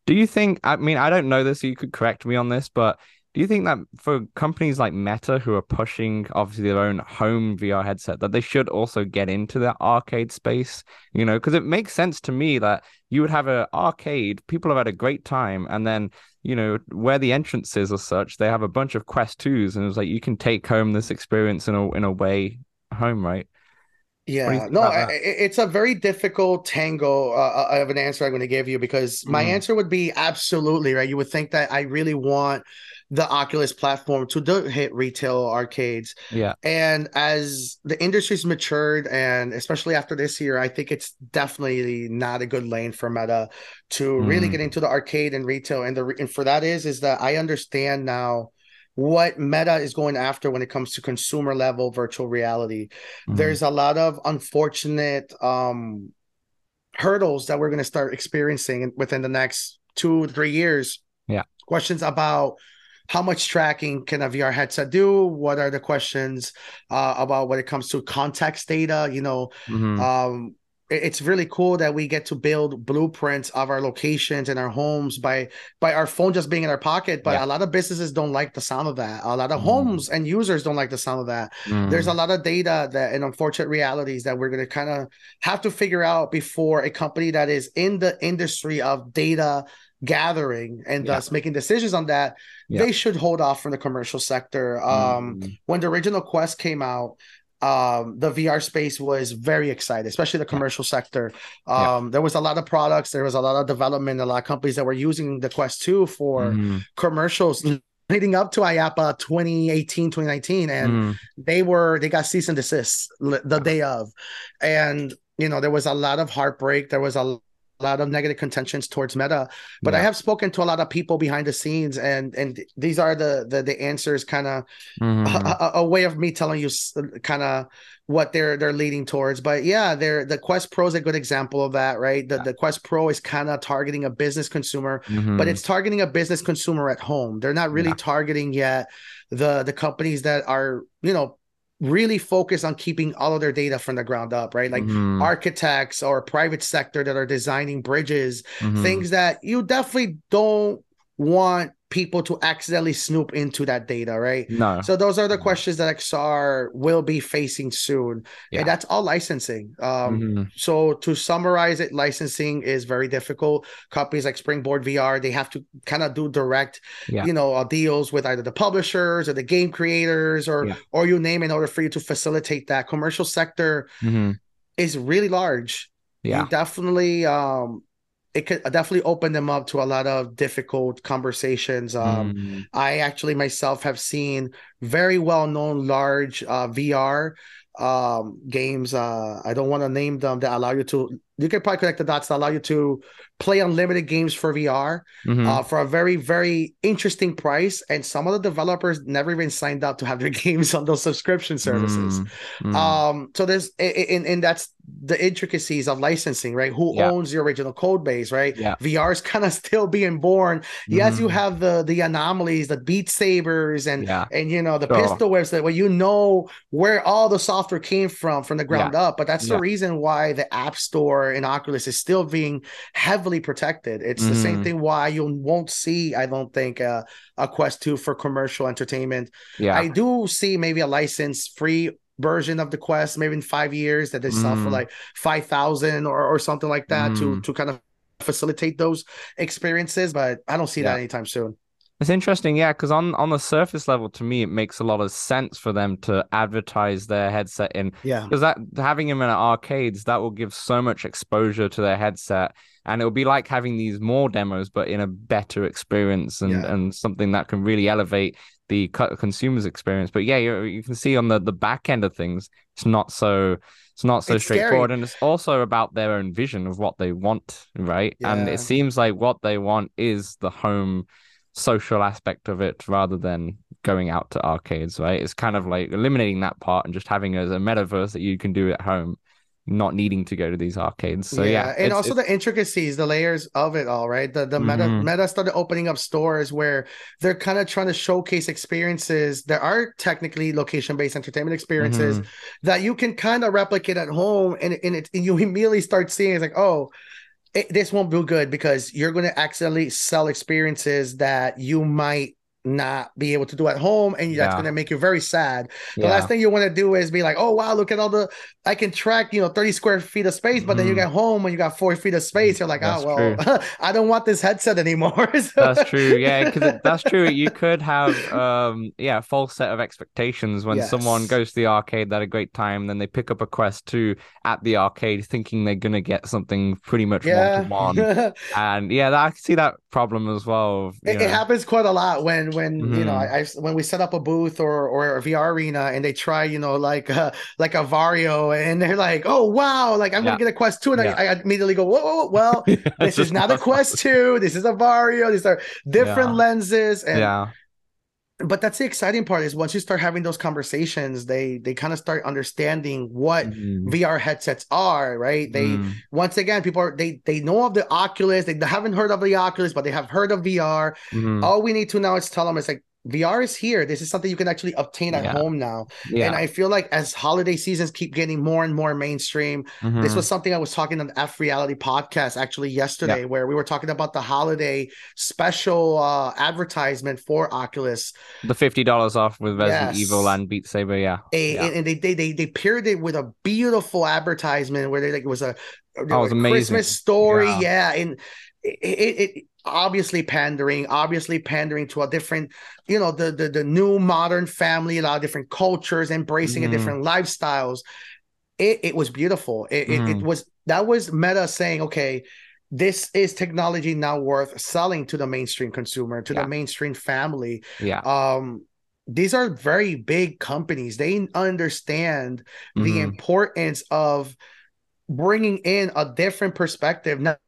Do you think, I mean, I don't know this, so you could correct me on this, but do you think that for companies like Meta who are pushing obviously their own home VR headset that they should also get into that arcade space? You know, because it makes sense to me that you would have an arcade, people have had a great time, and then you know where the entrance is or such, they have a bunch of Quest twos, and it's like you can take home this experience in a in a way home, right? Yeah, no, it's a very difficult tango uh, uh, of an answer I'm going to give you because my mm. answer would be absolutely right. You would think that I really want the Oculus platform to the hit retail arcades. Yeah. And as the industry's matured, and especially after this year, I think it's definitely not a good lane for Meta to mm. really get into the arcade and retail. And the and for that is is that I understand now what Meta is going after when it comes to consumer level virtual reality. Mm. There's a lot of unfortunate um hurdles that we're going to start experiencing within the next two three years. Yeah. Questions about how much tracking can a VR headset do? What are the questions uh, about when it comes to context data? You know, Mhm. um, it- it's really cool that we get to build blueprints of our locations and our homes by by our phone just being in our pocket. But Yeah. a lot of businesses don't like the sound of that. A lot of Mm. homes and users don't like the sound of that. There's a lot of data that and unfortunate realities that we're going to kind of have to figure out before a company that is in the industry of data gathering and Yeah. thus making decisions on that Yeah. they should hold off from the commercial sector um Mm. when the original quest came out um the vr space was very excited especially the commercial sector Yeah. um there was a lot of products there was a lot of development a lot of companies that were using the quest 2 for Mhm. commercials leading up to IAAPA 2018 2019 and Mm. they were they got cease and desist the day of and you know there was a lot of heartbreak there was a lot of negative contentions towards meta but i have spoken to a lot of people behind the scenes and and these are the the, the answers kind of Mhm. a, a- way of me telling you kind of what they're they're leading towards but yeah they're the quest pro is a good example of that right the, Yeah. the quest pro is kind of targeting a business consumer but Mhm. it's targeting a business consumer at home. They're not really Yeah. targeting yet the the companies that are you know really focus on keeping all of their data from the ground up, right? Like Mhm. architects or private sector that are designing bridges, Mhm. things that you definitely don't want people to accidentally snoop into that data, right? no So those are the questions that XR will be facing soon, Yeah. and that's all licensing. Um, Mhm. so to summarize it, licensing is very difficult. Companies like Springboard VR, they have to kind of do direct, Yeah. you know, uh, deals with either the publishers or the game creators or Yeah. or you name in order for you to facilitate that. Commercial sector Mhm. is really large. yeah You definitely um it could definitely open them up to a lot of difficult conversations. Um Mm. I actually myself have seen very well known large uh, VR um, games. Uh, I don't want to name them that allow you to. You can probably connect the dots that allow you to play unlimited games for VR Mhm. uh, for a very very interesting price. And some of the developers never even signed up to have their games on those subscription services. Mm. Mm. Um, so there's and, and that's the intricacies of licensing, right? Who Yeah. owns the original code base, right? Yeah. VR is kind of still being born. Yes, you Mhm. have the the anomalies, the Beat Sabers, and yeah and you know the Sure. pistol whips that where you know where all the software came from from the ground up. But that's the reason why the App Store in Oculus is still being heavily protected. It's the same Mhm. thing why you won't see, I don't think, uh, a Quest Two for commercial entertainment. yeah I do see maybe a license free version of the quest maybe in five years that they sell for Mm. like 5000 or, or something like that to Mm. to kind of facilitate those experiences but i don't see Yeah. that anytime soon It's interesting, yeah, because on on the surface level, to me, it makes a lot of sense for them to advertise their headset in yeah because that having them in arcades that will give so much exposure to their headset, and it'll be like having these more demos, but in a better experience and Yeah. and something that can really elevate the consumer's experience. But yeah, you you can see on the the back end of things, it's not so. It's not so It's scary. straightforward, and it's also about their own vision of what they want, right? And it seems like what they want is the home social aspect of it rather than going out to arcades, right? It's kind of like eliminating that part and just having it as a metaverse that you can do at home, not needing to go to these arcades. So yeah, and it's- also it's- the intricacies the layers of it all right the the meta Mhm. meta started opening up stores where they're kind of trying to showcase experiences that are technically location based entertainment experiences Mhm. that you can kind of replicate at home and, and, it, and you immediately start seeing it's like oh it, this won't be good because you're going to accidentally sell experiences that you might not be able to do at home and that's Yeah. going to make you very sad the yeah. last thing you want to do is be like oh wow look at all the i can track you know 30 square feet of space but then you Mhm. get home and you got four feet of space you're like That's oh well i don't want this headset anymore So- That's true. Yeah, because that's true. You could have um yeah, a false set of expectations when someone goes to the arcade, they had a great time, then they pick up a quest two at the arcade thinking they're gonna get something pretty much yeah one to one. And yeah, that, I can see that problem as well. It, it happens quite a lot when when you know. I, I when we set up a booth or or a VR arena and they try you know like uh, like a Varjo and they're like oh wow like I'm Yeah. gonna get a Quest two and Yeah. I, I immediately go whoa, whoa, whoa, well this is not a Quest two this is a Varjo these are different Yeah. lenses and Yeah. But that's the exciting part is once you start having those conversations they they kind of start understanding what Mhm. VR headsets are right they Mm. once again people are they they know of the Oculus they haven't heard of the Oculus but they have heard of VR Mhm. all we need to now is tell them is like VR is here. This is something you can actually obtain at Yeah. home now. Yeah. And I feel like as holiday seasons keep getting more and more mainstream, this Mhm. was something I was talking on the F Reality podcast actually yesterday, where we were talking about the holiday special uh, advertisement for Oculus. the fifty dollars off with Resident Yes. Evil and Beat Saber. Yeah. A, Yeah. and, and they, they they they paired it with a beautiful advertisement where they like it was a, Oh, it was amazing. Christmas story, Yeah. yeah, and it, it, it obviously pandering, obviously pandering to a different, you know, the the the new modern family, a lot of different cultures, embracing a Mhm. different lifestyles. It it was beautiful. It, it it Mhm. was that was Meta saying, okay. This is technology now worth selling to the mainstream consumer, to Yeah. the mainstream family Yeah. um these are very big companies they understand the Mhm. importance of bringing in a different perspective not,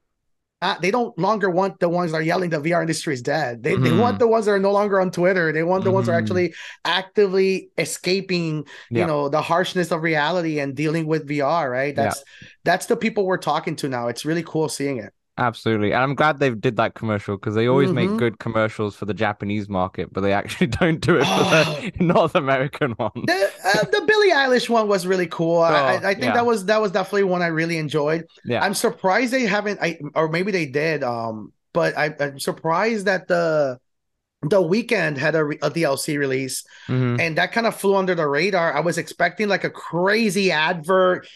not- they don't longer want the ones that are yelling the VR industry is dead. They, they Mhm. want the ones that are no longer on Twitter. They want the ones that are Mhm. actually actively escaping, Yeah. you know, the harshness of reality and dealing with VR. Right? Yeah. That's that's the people we're talking to now. It's really cool seeing it. Absolutely. And I'm glad they did that commercial because they always Mhm. make good commercials for the Japanese market, but they actually don't do it for Oh. the North American one. The, uh, the Billie Eilish one was really cool. I, I, Oh, I think yeah. that was that was definitely one I really enjoyed. Yeah. I'm surprised they haven't, I, or maybe they did. Um, but I, I'm surprised that the the Weeknd had a, a DLC release, Mhm. and that kind of flew under the radar. I was expecting like a crazy advert.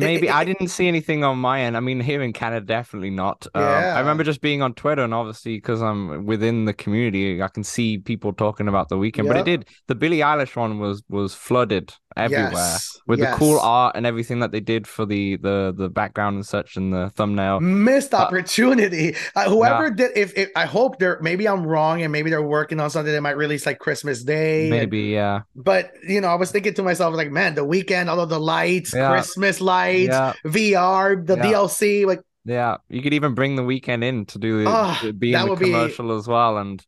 Maybe I didn't see anything on my end. I mean, here in Canada, definitely not. Um, Yeah. I remember just being on Twitter, and obviously, because I'm within the community, I can see people talking about the Weeknd. But it did. The Billie Eilish one was was flooded everywhere Yes, with the cool art and everything that they did for the the the background and such and the thumbnail. Missed Uh, opportunity. Uh, whoever did, if, if I hope they're maybe I'm wrong, and maybe they're working on something they might release like Christmas Day. and- Maybe, yeah, But you know, I was thinking to myself, like, man, the Weeknd, all of the lights, Yeah. Christmas lights, yeah, VR, the Yeah. DLC, like, yeah. You could even bring the Weeknd in to do the Ah, to be that in the would be- commercial as well. And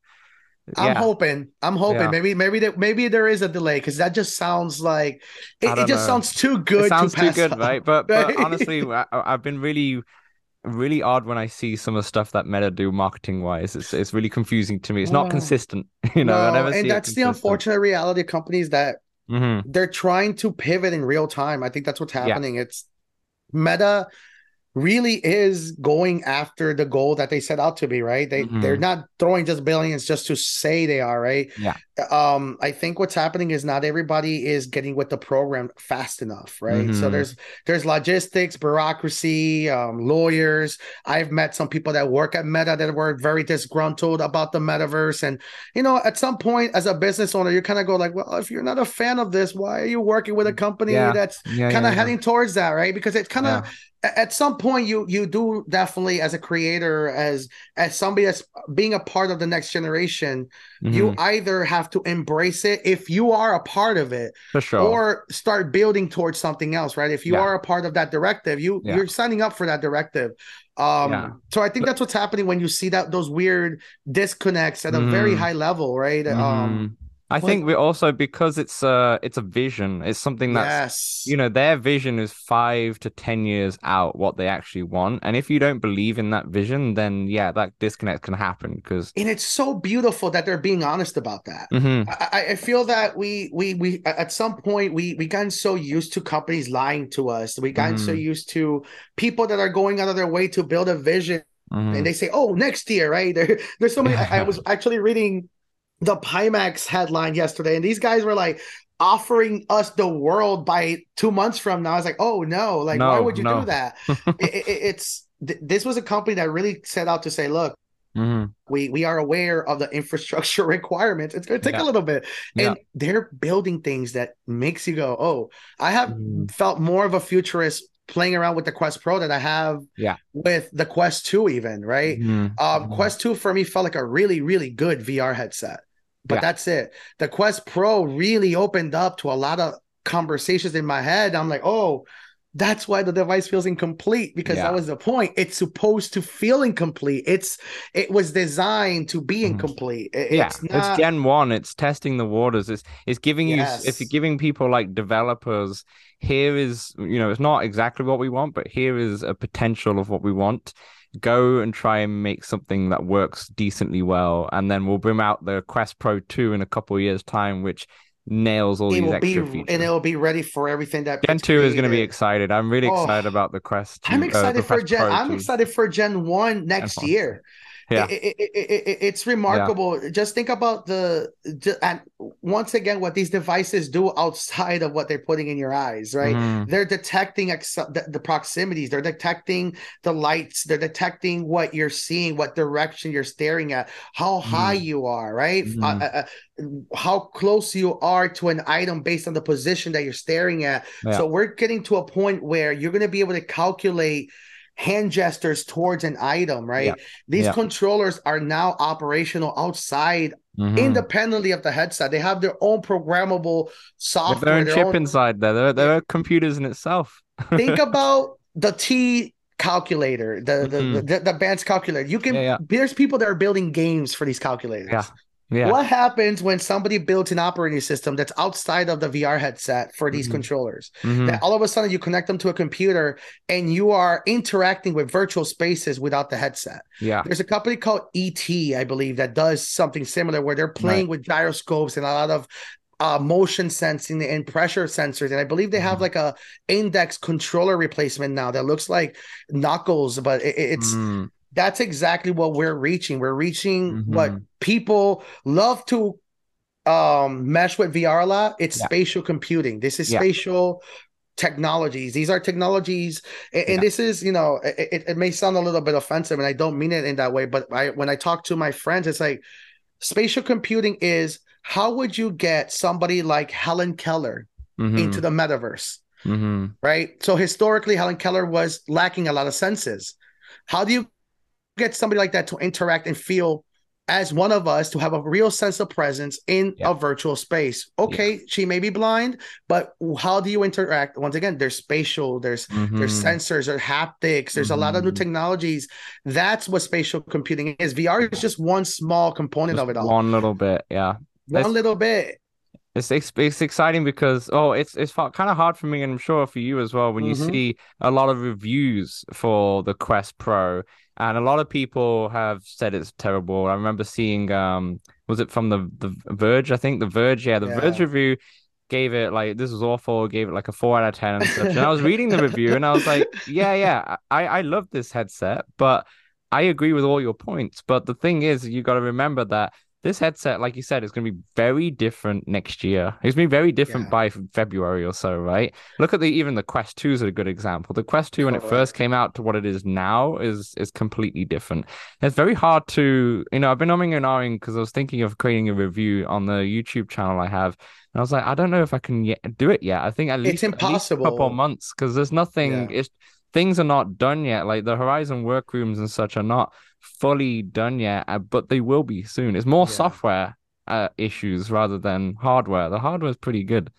I'm hoping, I'm hoping, Yeah. maybe, maybe, there, maybe there is a delay because that just sounds like it, it just know. sounds too good. it sounds to too good, up. right? But but honestly, I, I've been really, really odd when I see some of the stuff that Meta do marketing wise. It's it's really confusing to me. It's not Oh. consistent. You know, I No, and that's the unfortunate reality of companies that Mhm. they're trying to pivot in real time. I think that's what's Yeah. happening. It's Meta really is going after the goal that they set out to be, right? They Mhm. they're not throwing just billions just to say they are, right? Yeah. Um, I think what's happening is not everybody is getting with the program fast enough, right? So Mhm. there's there's logistics, bureaucracy, um, lawyers. I've met some people that work at Meta that were very disgruntled about the metaverse. And you know, at some point as a business owner, you kind of go like, well, if you're not a fan of this, why are you working with a company Yeah. that's Yeah, kind of yeah, heading towards that, right? Because it's kind of at some point you you do definitely as a creator as as somebody that's being a part of the next generation you Mhm. either have to embrace it if you are a part of it for sure. or start building towards something else right if you Yeah. are a part of that directive you Yeah. you're signing up for that directive um Yeah. so i think that's what's happening when you see that those weird disconnects at a very Mhm. high level right um I think we also because it's uh it's a vision. It's something that's yes you know their vision is five to ten years out what they actually want and if you don't believe in that vision then yeah that disconnect can happen because and it's so beautiful that they're being honest about that Mhm. I, I feel that we we we at some point we we gotten so used to companies lying to us. We gotten so Mhm. used to people that are going out of their way to build a vision, Mhm. and they say, "Oh, next year, right?" There, there's so many. I, I was actually reading the Pimax headline yesterday, and these guys were like offering us the world by two months from now. I was like, "Oh no! Like, why would you no. do that?" it, it, it's th- this was a company that really set out to say, "Look." Mhm. we we are aware of the infrastructure requirements it's going to take Yeah. a little bit Yeah. and they're building things that makes you go oh i have Mhm. felt more of a futurist playing around with the quest pro that i have Yeah. with the quest 2 even right Mhm. um Mhm. quest 2 for me felt like a really really good vr headset but Yeah. that's it. The quest pro really opened up to a lot of conversations in my head. I'm like oh that's why the device feels incomplete because Yeah. that was the point. It's supposed to feel incomplete. It's it was designed to be Mhm. incomplete. It- yeah it's it's, gen one. It's testing the waters. It's it's giving you if you're giving people like developers here is you know it's not exactly what we want but here is a potential of what we want go and try and make something that works decently well, and then we'll bring out the Quest Pro 2 in a couple of years' time, which nails all it these will extra be features. and it will be ready for everything that Gen 2 is going to be excited. I'm really Oh, excited about the Quest 2. I'm uh, excited the for Gen. Pro I'm 2. excited for Gen One next one. year. Yeah. It- it- it- it- it- it's remarkable. Just think about the and once again what these devices do outside of what they're putting in your eyes, right? Mhm. They're detecting ex- the, the proximities. They're detecting the lights. They're detecting what you're seeing, what direction you're staring at, how high you are, right? Uh, uh, uh, how close you are to an item based on the position that you're staring at. Yeah. So we're getting to a point where you're going to be able to calculate hand gestures towards an item, right? Yeah. These Yeah. controllers are now operational outside Mhm. independently of the headset. They have their own programmable software. their own their chip own- inside there. They're, they're computers in itself. Think about the T calculator, the the, Mhm. the the advanced calculator. You can Yeah, yeah. there's people that are building games for these calculators. Yeah. Yeah. What happens when somebody builds an operating system that's outside of the VR headset for these Mhm. controllers? Mhm. That all of a sudden you connect them to a computer and you are interacting with virtual spaces without the headset. Yeah. There's a company called ET, I believe, that does something similar where they're playing with gyroscopes and a lot of uh, motion sensing and pressure sensors. And I believe they have Mhm. like a index controller replacement now that looks like knuckles, but it, it's Mm. That's exactly what we're reaching. We're reaching what Mhm. people love to um mesh with VR a lot. It's Yeah. spatial computing. This is Yeah. spatial technologies. These are technologies, and, and this is, you know, it, it- may sound a little bit offensive, and I don't mean it in that way. But I, when I talk to my friends, it's like spatial computing is how would you get somebody like Helen Keller Mhm. into the metaverse? Mhm. right? So historically, Helen Keller was lacking a lot of senses. How do you get somebody like that to interact and feel as one of us to have a real sense of presence in Yeah. a virtual space? Okay, she may be blind, but how do you interact? Once again, there's spatial, there's there's Mhm. sensors, there's haptics, there's a lot of new Mhm. technologies. That's what spatial computing is. VR is just one small component Just of it all. One little bit, yeah. One Let's- little bit. It's it's, it's exciting because oh, it's it's kind of hard for me, and I'm sure for you as well when you Mhm. see a lot of reviews for the Quest Pro, and a lot of people have said it's terrible. I remember seeing um, was it from the the Verge? I think the Verge, yeah, the Verge review gave it like this was awful, gave it like a four out of ten and such. And I was reading the review, and I was like, yeah, yeah, I I love this headset, but I agree with all your points. But the thing is, you got to remember that this headset, like you said, is going to be very different next year. It's going to be very different Yeah. by February or so, right? Look at the even the Quest 2 is a good example. The Quest 2 when it first came out to what it is now is is completely different. It's very hard to, you know, I've been umming and ahhing because I was thinking of creating a review on the YouTube channel I have. And I was like, I don't know if I can yet do it yet. I think at least, at least a couple of months because there's nothing. Yeah. It's things are not done yet. Like the Horizon workrooms and such are not fully done yet, uh, but they will be soon. It's more Yeah. software uh, issues rather than hardware. The hardware is pretty good.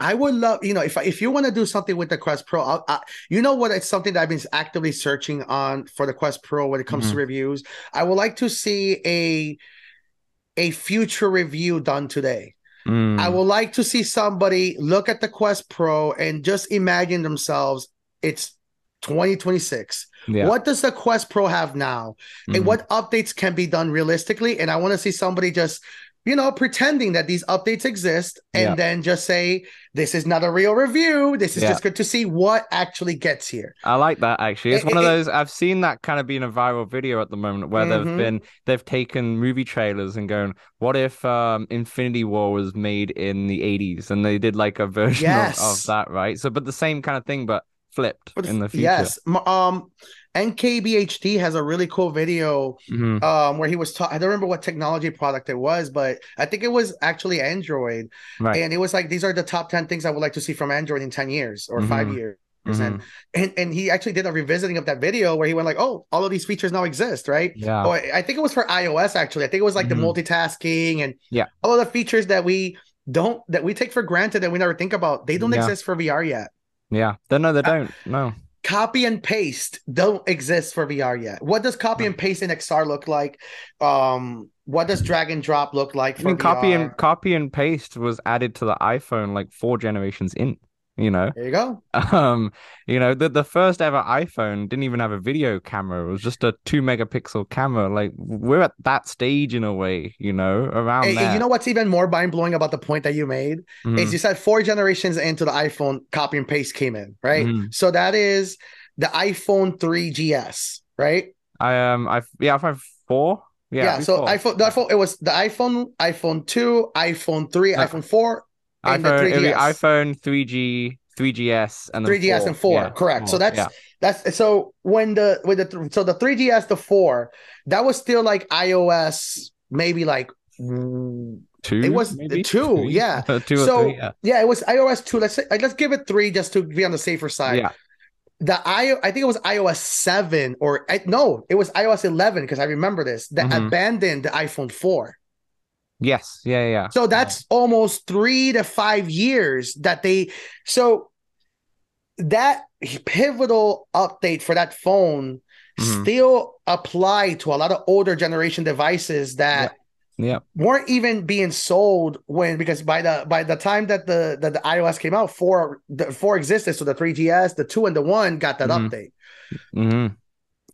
I would love, you know, if if you want to do something with the Quest Pro, I'll, I, you know what? It's something that I've been actively searching on for the Quest Pro when it comes to Mhm. reviews. I would like to see a a future review done today. Mm, I would like to see somebody look at the Quest Pro and just imagine themselves. It's 2026. yeah. What does the Quest Pro have now? Mhm. and what updates can be done realistically. And I want to see somebody just, you know, pretending that these updates exist and Yeah. then just say, this is not a real review. This is Yeah. just good to see what actually gets here. I like that actually. It's It- one of those I've seen that kind of being a viral video at the moment where they've Mhm. been they've taken movie trailers and going, what if um Infinity War was made in the 80s and they did like a version of, of that, right? So but the same kind of thing but flipped in the future. Yes. Um, MKBHD has a really cool video Mhm. um, where he was talking. I don't remember what technology product it was, but I think it was actually Android. Right. And it was like, these are the top 10 things I would like to see from Android in 10 years or five Mhm. years. Mhm. And, and he actually did a revisiting of that video where he went like, oh, all of these features now exist, right? Yeah. Oh, I think it was for iOS actually. I think it was like the multitasking and Yeah. all of the features that we don't that we take for granted that we never think about. They don't Yeah. exist for VR yet. Yeah. They- No, they Uh, don't. No. Copy and paste don't exist for VR yet. What does copy and paste in XR look like? Um, what does drag and drop look like I mean, copy VR? and copy and paste was added to the iPhone like four generations in. You know, there you go. Um, you know, the the first ever iPhone didn't even have a video camera. It was just a two megapixel camera. Like we're at that stage in a way, you know, around Hey, you know what's even more mind blowing about the point that you made Mhm, is you said four generations into the iPhone, copy and paste came in, right? Mhm. So that is the iPhone 3GS, right? I um I yeah iPhone four. Yeah, Yeah. so iPhone, the iPhone, it was the iPhone, iPhone 2, iPhone 3, No. iPhone 4, and the iPhone, it'd be 3GS. iPhone 3G, 3GS, and then 3GS and 4, Yeah, correct. So that's yeah. that's so when the with the so the 3GS the 4, that was still like iOS maybe like mm, two. it was maybe? two, Three? yeah. two or so three. Yeah, yeah, it was iOS 2. Let's say let's give it 3 just to be on the safer side. yeah. the i i think it was ios 7 or I, no it was ios 11 because i remember this that Mhm. abandoned the iphone 4 Yes. Yeah. Yeah. yeah. so that's almost three to five years that they so that pivotal update for that phone Mhm. still apply to a lot of older generation devices that Yeah. weren't even being sold when because by the by the time that the that the iOS came out, four the four existed. So the 3GS, the two and the one got that Mhm. update. hmm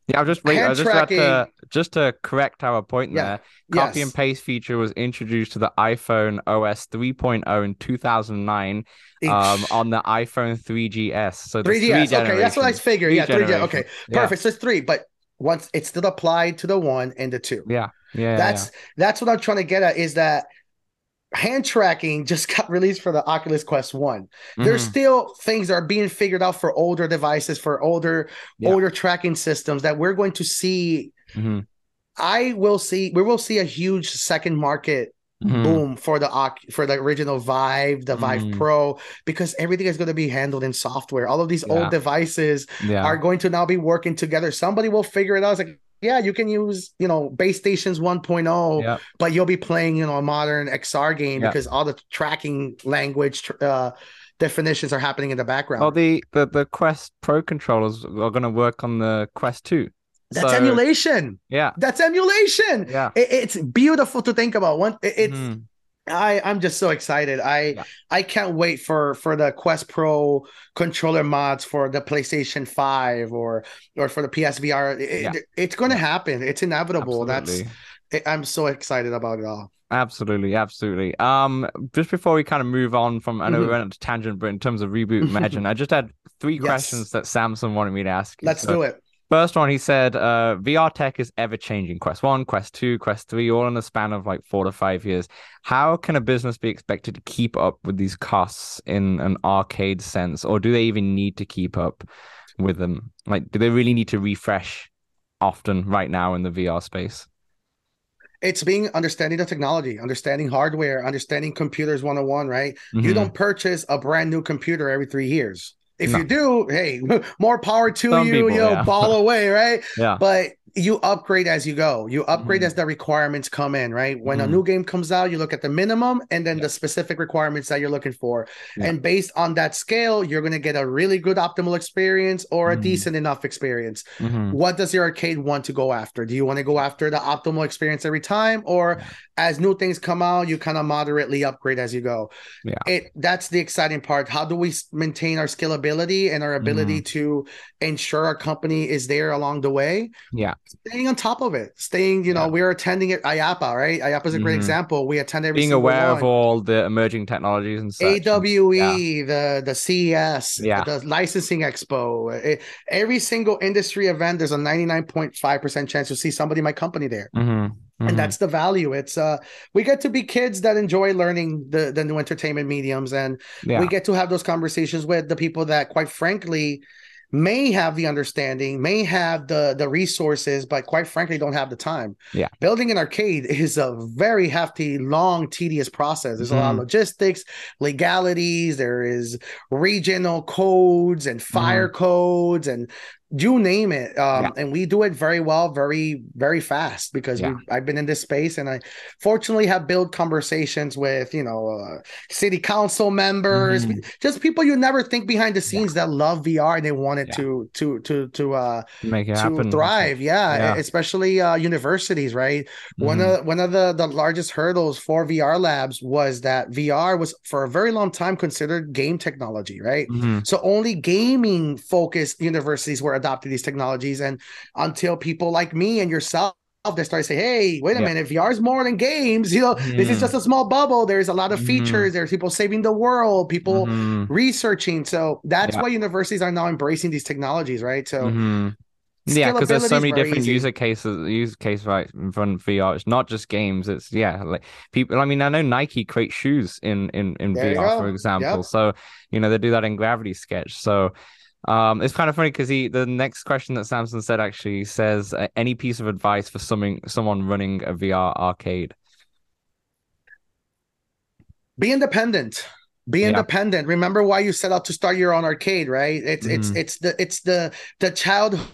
Yeah, I'll just wait. I Hand just had to just to correct our point Yeah, there. Copy yes. and paste feature was introduced to the iPhone OS 3.0 in 2009 um, on the iPhone 3GS. So 3GS. three okay, that's what I figured. Three Yeah, 3GS. generations. Okay, Yeah. perfect. So it's three, but once it's still applied to the one and the two. Yeah, yeah, that's that's what I'm trying to get at is that hand tracking just got released for the Oculus Quest One. yeah. There's still things that are being figured out for older devices, for older Yeah. older tracking systems that we're going to see. Mhm. I will see. We will see a huge second market Mhm. boom for the Oc- for the original Vive, the Vive Mhm. Pro, because everything is going to be handled in software. All of these Yeah. old devices Yeah. are going to now be working together. Somebody will figure it out. It's like, yeah, you can use, you know, base stations 1.0, yeah. but you'll be playing, you know, a modern XR game Yeah. because all the tracking language uh, definitions are happening in the background. Oh, the, the the Quest Pro controllers are going to work on the Quest 2. That's So, emulation. Yeah. That's emulation. Yeah. It- it's beautiful to think about. One, it- it's Mhm. I I'm just so excited. I Yeah. I can't wait for for the Quest Pro controller mods for the PlayStation 5 or or for the PSVR. It- Yeah. it- it's going to happen. It's inevitable. Absolutely. That's I'm so excited about it all. Absolutely, absolutely. Um, just before we kind of move on from, I know we Mhm. went on a tangent, but in terms of reboot Imagine, I just had three Yes. questions that Samson wanted me to ask. you. Let's So, do it. First one, he said, uh, VR tech is ever changing. Quest one, Quest two, Quest three, all in the span of like four to five years. How can a business be expected to keep up with these costs in an arcade sense, or do they even need to keep up with them? Like, do they really need to refresh often right now in the VR space? It's being understanding the technology, understanding hardware, understanding computers 101, right? You Mhm. don't purchase a brand new computer every 3 years. If No. you do, hey, more power to Some you, people, yo, yeah. ball away, right? Yeah. but you upgrade as you go you upgrade Mhm. as the requirements come in right when a Mhm. new game comes out you look at the minimum and then Yeah. the specific requirements that you're looking for Yeah. and based on that scale you're going to get a really good optimal experience or a Mhm. decent enough experience Mhm. what does your arcade want to go after do you want to go after the optimal experience every time or Yeah. as new things come out you kind of moderately upgrade as you go Yeah. it that's the exciting part how do we maintain our scalability and our ability Mm-hmm. to ensure our company is there along the way Yeah. Staying on top of it staying you know Yeah. we are attending at IAAPA right IAAPA is a great Mhm. example we attend every Being aware one. of all the emerging technologies and such. AWE, the the CES, Yeah. the licensing expo, it- every single industry event, there's a 99.5% chance to see somebody in my company there. Mhm. Mhm. And that's the value. It's uh we get to be kids that enjoy learning the, the new entertainment mediums and yeah. we get to have those conversations with the people that quite frankly may have the understanding may have the the resources but quite frankly don't have the time Yeah. building an arcade is a very hefty long tedious process there's a lot of Mhm. logistics legalities there is regional codes and fire Mm-hmm. codes and you name it um, yeah. and we do it very well very very fast because yeah. i've been in this space and i fortunately have built conversations with you know uh, city council members mm-hmm. just people you never think behind the scenes yeah. that love vr and they wanted to to to to uh make it to happen thrive yeah, especially uh universities right mm-hmm. one of one of the the largest hurdles for vr labs was that vr was for a very long time considered game technology right mm-hmm. so only gaming focused universities were adopted these technologies. And until people like me and yourself they start to say, hey, wait a yeah. minute, VR is more than games. You know, mm. this is mm-hmm. just a small bubble. There's a lot of mm. features. There's people saving the world, people mm. researching. So that's yeah. why universities are now embracing these technologies, right? So mm-hmm. Yeah, because there's so many different easy. user cases, use case right in front of VR. It's not just games. It's yeah, like people. I mean, I know Nike creates shoes in in in there VR, for example. Yep. So you know they do that in Gravity Sketch. So um, it's kind of funny because he the next question that Samson said actually says uh, any piece of advice for someone someone running a VR arcade. Be independent. Be yeah. independent. Remember why you set out to start your own arcade, right? It's mm. it's it's the it's the the childhood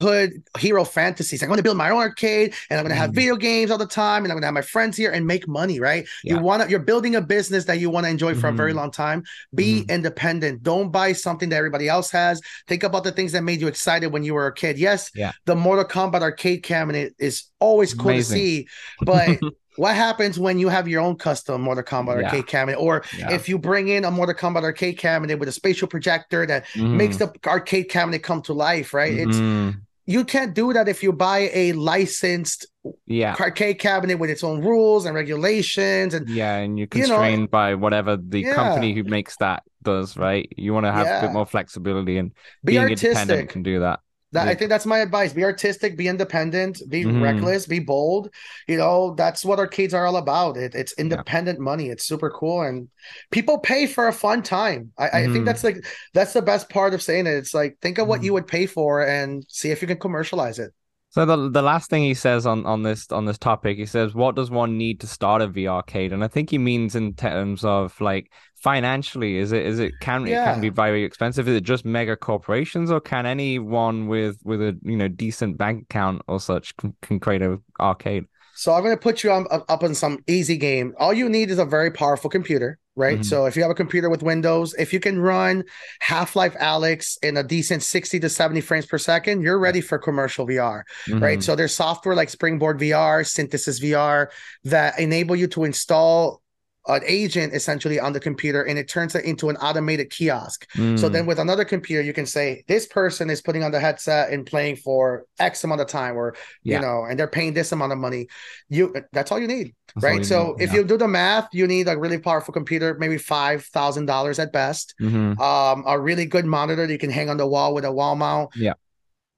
childhood hero fantasies. I'm going to build my own arcade and I'm going to have mm. video games all the time and I'm going to have my friends here and make money, right? Yeah. You want to, you're building a business that you want to enjoy for mm-hmm. a very mm-hmm. long time. Be mm-hmm. independent. Don't buy something that everybody else has. Think about the things that made you excited when you were a kid. Yes, yeah. the Mortal Kombat arcade cabinet is always cool Amazing. to see, but what happens when you have your own custom Mortal Kombat yeah. arcade cabinet, or yeah. if you bring in a Mortal Kombat arcade cabinet with a spatial projector that mm. makes the arcade cabinet come to life, right? Mm. It's you can't do that if you buy a licensed yeah arcade cabinet with its own rules and regulations and yeah and you're constrained you know, by whatever the yeah. company who makes that does right you want to have yeah. a bit more flexibility and Be being artistic. independent can do that that, I think that's my advice. Be artistic, be independent, be mm-hmm. reckless, be bold. You know, that's what arcades are all about. It, it's independent yeah. money. It's super cool, and people pay for a fun time. I, mm-hmm. I, think mm-hmm. that's like that's the best part of saying it. It's like think of what mm-hmm. you would pay for and see if you can commercialize it. So the the last thing he says on, on this on this topic, he says, "What does one need to start a VR arcade?" And I think he means in terms of like financially is it is it can yeah. it can be very expensive is it just mega corporations or can anyone with with a you know decent bank account or such can, can create a arcade so i'm going to put you on, up on some easy game all you need is a very powerful computer right mm-hmm. so if you have a computer with windows if you can run half-life alyx in a decent 60 to 70 frames per second you're ready for commercial vr mm-hmm. right so there's software like springboard vr synthesis vr that enable you to install an agent essentially on the computer and it turns it into an automated kiosk. Mm. So then with another computer, you can say this person is putting on the headset and playing for X amount of time or yeah. you know, and they're paying this amount of money. You that's all you need. That's right. You so need. if yeah. you do the math, you need a really powerful computer, maybe five thousand dollars at best. Mm-hmm. Um, a really good monitor that you can hang on the wall with a wall mount. Yeah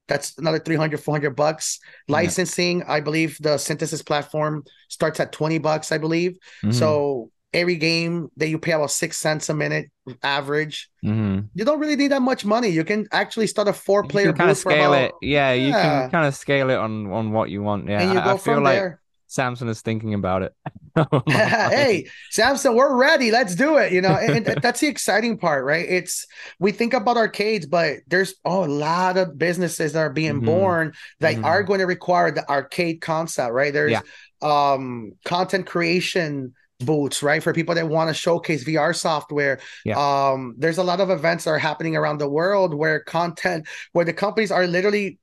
that's another 300 400 bucks licensing yeah. i believe the synthesis platform starts at 20 bucks i believe mm-hmm. so every game that you pay about six cents a minute average. Mm-hmm. You don't really need that much money. You can actually start a four player kind of scale about, it. Yeah, yeah, you can kind of scale it on on what you want. Yeah, and you go I, feel like there. Samson is thinking about it. hey, Samson, we're ready. Let's do it. You know, and, and, that's the exciting part, right? It's we think about arcades, but there's oh, a lot of businesses that are being mm-hmm. born that mm-hmm. are going to require the arcade concept, right? There's yeah. um content creation booths, right? For people that want to showcase VR software. Yeah. Um, there's a lot of events that are happening around the world where content, where the companies are literally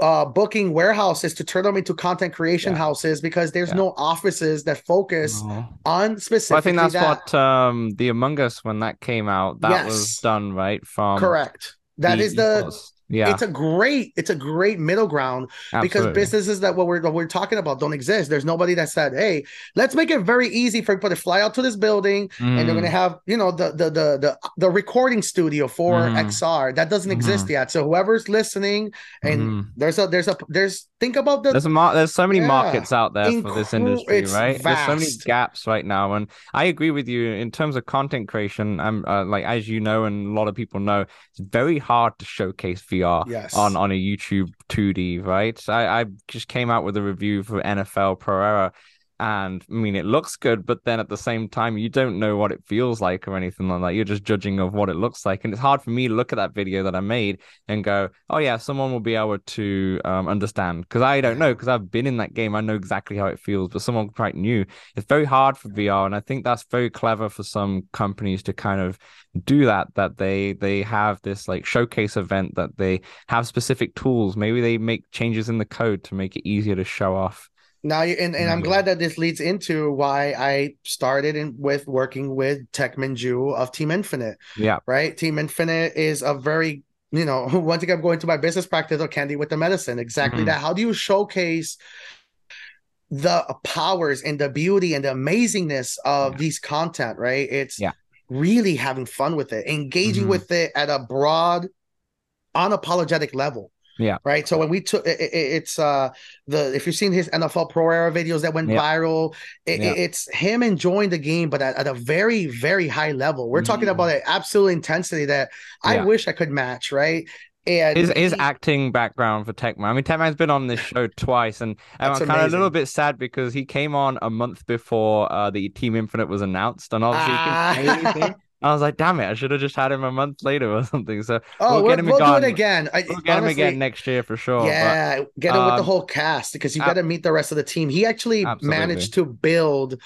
uh, booking warehouses to turn them into content creation yeah. houses because there's yeah. no offices that focus no. on specific. Well, I think that's that. what um, the Among Us when that came out. That yes. was done right from correct. That the is the yeah it's a great it's a great middle ground Absolutely. because businesses that what we're what we're talking about don't exist there's nobody that said hey let's make it very easy for people to fly out to this building mm. and they're going to mm. have you know the, the the the the recording studio for mm. xr that doesn't mm-hmm. exist yet so whoever's listening and mm. there's a there's a there's think about the there's a mar- there's so many yeah, markets out there for this industry right vast. there's so many gaps right now and i agree with you in terms of content creation i'm uh, like as you know and a lot of people know it's very hard to showcase vr yes. on on a YouTube 2D, right? I, I just came out with a review for NFL Pro Era, And I mean, it looks good, but then at the same time, you don't know what it feels like or anything like that. You're just judging of what it looks like. And it's hard for me to look at that video that I made and go, oh, yeah, someone will be able to um, understand. Because I don't know, because I've been in that game. I know exactly how it feels, but someone quite new. It's very hard for VR. And I think that's very clever for some companies to kind of do that, that they they have this like showcase event, that they have specific tools. Maybe they make changes in the code to make it easier to show off now and, and i'm glad that this leads into why i started in with working with techman Ju of team infinite yeah. right? Team infinite is a very you know one thing i'm going to my business practice or candy with the medicine. Exactly mm-hmm. that. How do you showcase the powers and the beauty and the amazingness of yeah. these content right? It's yeah. really having fun with it engaging mm-hmm. with it at a broad unapologetic level yeah. Right. So when we took it, it's uh the if you've seen his NFL Pro Era videos that went yeah. viral, it, yeah. it's him enjoying the game, but at, at, a very very high level. We're mm talking about an absolute intensity that I yeah. wish I could match. Right. And his, his he, acting background for Techman. I mean, Techman's been on this show twice, and, and I'm kind of a little bit sad because he came on a month before uh, the Team Infinite was announced, and obviously ah. he can say anything. I was like, damn it, I should have just had him a month later or something. So oh, we'll, we'll, we'll do it again. I, we'll get honestly, him again next year for sure. Yeah, but, get him um, with the um, whole cast because you got to meet the rest of the team. He actually absolutely. managed to build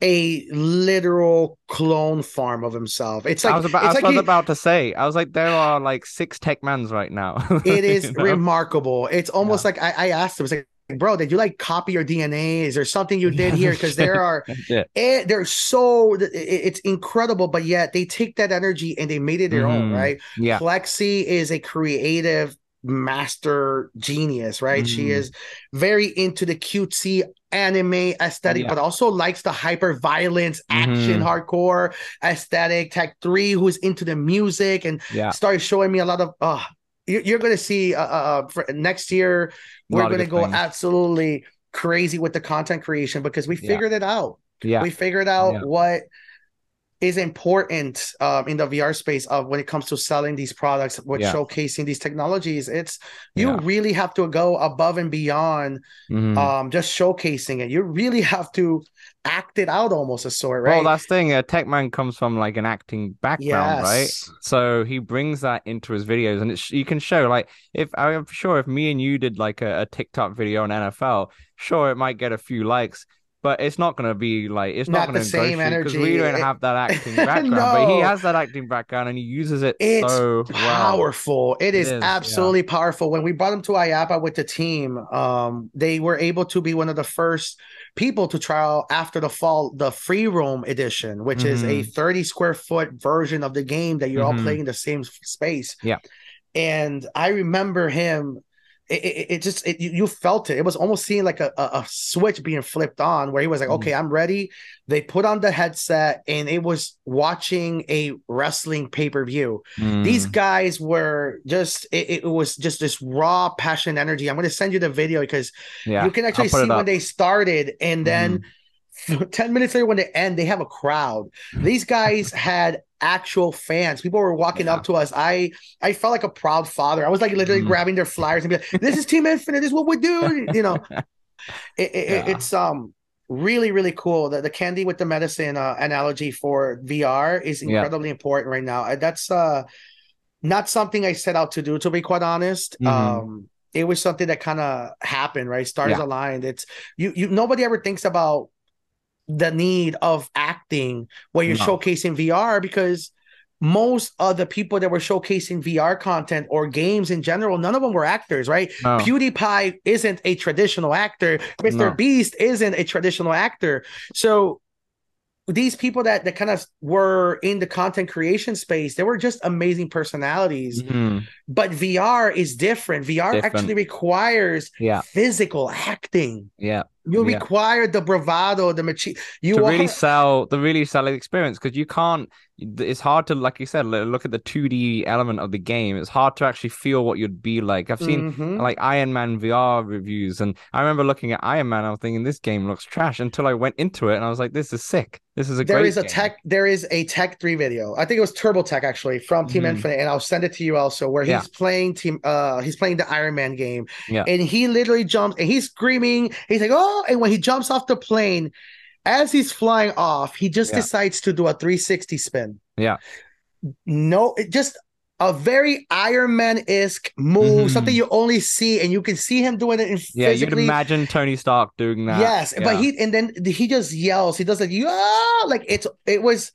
a literal clone farm of himself. It's like I was about, I was, like he, about to say. I was like, there are like six Techmans right now. it is you know? remarkable. It's almost yeah. like I, I asked him, it's like bro, did you like copy your DNA? Is there something you did here? Because there are, yeah. it, they're so, it, it's incredible, but yet they take that energy and they made it their mm-hmm. own, right? Yeah. Plexi is a creative master genius, right? Mm-hmm. She is very into the cutesy anime aesthetic, yeah. but also likes the hyper violence, action, mm-hmm. hardcore aesthetic. Tech three, who's into the music and yeah. started showing me a lot of, uh, you're going to see uh, uh, uh next year we're going to go things. absolutely crazy with the content creation because we figured yeah. it out. Yeah, we figured out yeah. what is important um, in the VR space of when it comes to selling these products, what yeah. showcasing these technologies. It's you really have to go above and beyond mm-hmm. um, just showcasing it. You really have to act it out almost a sort, right? Well, that's the thing. Uh, Techman comes from like an acting background, yes. right? So he brings that into his videos, and it's you can show like if I'm sure if me and you did like a, a TikTok video on NFL, sure it might get a few likes but it's not going to be like it's not, not going to same energy because we don't it, have that acting background. no. But he has that acting background and he uses it it's so powerful. Well. It, is it is absolutely yeah. powerful. When we brought him to IAAPA with the team, um, they were able to be one of the first people to trial after the fall the free roam edition, which mm-hmm. is a mm-hmm. 30 square foot version of the game that you're mm-hmm. all playing in the same space. Yeah. And I remember him it, it, it just it, you felt it. It was almost seeing like a, a, switch being flipped on where he was like, mm. okay, I'm ready. They put on the headset and it was watching a wrestling pay per view. Mm. These guys were just it, it, was just this raw passion energy. I'm going to send you the video because yeah, you can actually see when they started and then. Mm 10 minutes later when they end they have a crowd. These guys had actual fans. People were walking yeah. up to us. I i felt like a proud father. I was like literally mm. grabbing their flyers and be like this is team infinite. This is what we do you know? It, it, yeah. it's um really really cool. The, the candy with the medicine uh, analogy for vr is incredibly yeah. important right now. That's uh not something i set out to do to be quite honest. Mm-hmm. um it was something that kind of happened right? Stars aligned. It's you you nobody ever thinks about the need of acting where you're no. showcasing VR because most of the people that were showcasing VR content or games in general, none of them were actors, right? No. PewDiePie isn't a traditional actor. Mr. No. Beast isn't a traditional actor. So these people that that kind of were in the content creation space, they were just amazing personalities. Mm-hmm. But VR is different. VR different. actually requires yeah. physical acting. Yeah. You yeah. require the bravado, the machi. You to are... really sell the really sell the experience because you can't. It's hard to, like you said, look at the two D element of the game. It's hard to actually feel what you'd be like. I've seen mm-hmm. like Iron Man VR reviews, and I remember looking at Iron Man. I was thinking this game looks trash until I went into it, and I was like, this is sick. This is a there is a game. tech. There is a Tech Three video. I think it was Turbo Tech actually from Team mm-hmm. Infinite, and I'll send it to you also. Where he's yeah. playing Team. Uh, he's playing the Iron Man game, yeah. and he literally jumps and he's screaming. He's like, oh and when he jumps off the plane, as he's flying off, he just Yeah. decides to do a 360 spin. Yeah. No, it just a very Iron Man esque move, Mhm. something you only see, and you can see him doing it in Yeah, physically. imagine Tony Stark doing that. Yes, Yeah. but he and then he just yells. He does like yeah, like it's it was.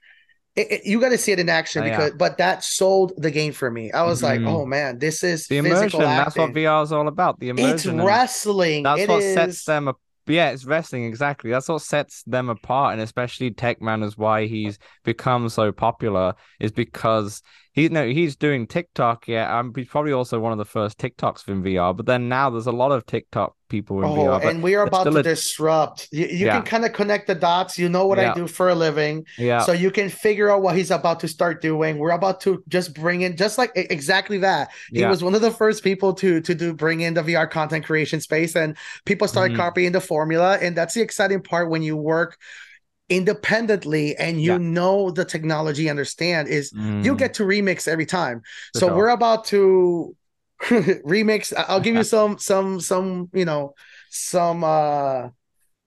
It, it- you got to see it in action Oh, yeah. because, but that sold the game for me. I was like, Mhm. oh man, this is the physical immersion. That's what. VR is all about. The immersion. It's wrestling. That's It what is- sets them up. Yeah, it's wrestling exactly. That's what sets them apart, and especially Techman is why he's become so popular. Is because he no he's doing TikTok. Yeah, um, he's probably also one of the first TikToks in VR. But then now there's a lot of TikTok people in Oh, VR. And we are about to a- disrupt. You, you Yeah. can kind of connect the dots. You know what Yeah. I do for a living, yeah, so you can figure out what he's about to start doing. We're about to just bring in just like exactly that. He Yeah. was one of the first people to to do bring in the VR content creation space, and people started Mhm. copying the formula. And that's the exciting part when you work independently and you Yeah. know the technology, understand is you Mm, get to remix every time. for so sure. we're about to remix. I'll give you some some some you know some uh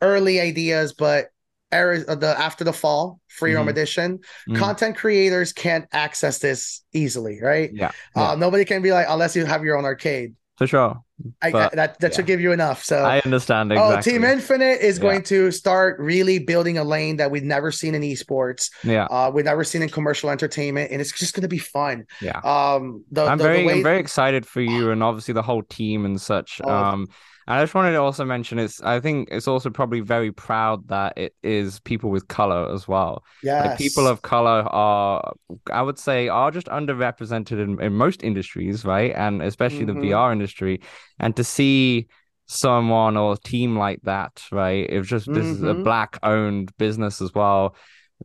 early ideas, but era uh, the after the fall free roam Mhm. edition Mm. content creators can't access this easily, right? yeah, Uh, yeah. nobody can be like unless you have your own arcade. for sure. I, But, that that should give you enough. So. I understand Oh. Team Infinite is Yeah. going to start really building a lane that we've never seen in esports. yeah, Uh, we've never seen in commercial entertainment, and it's just going to be fun. yeah. Um, the, I'm the, very, the way I'm very excited for you and obviously the whole team and such. Oh. Um, I just wanted to also mention it's. I think it's also probably very proud that it is people with color as well. yes. Like people of color are, I would say, are just underrepresented in, in most industries, right? And especially Mhm. the VR industry. And to see someone or a team like that, right? It was just this is a Mhm. black owned business as well.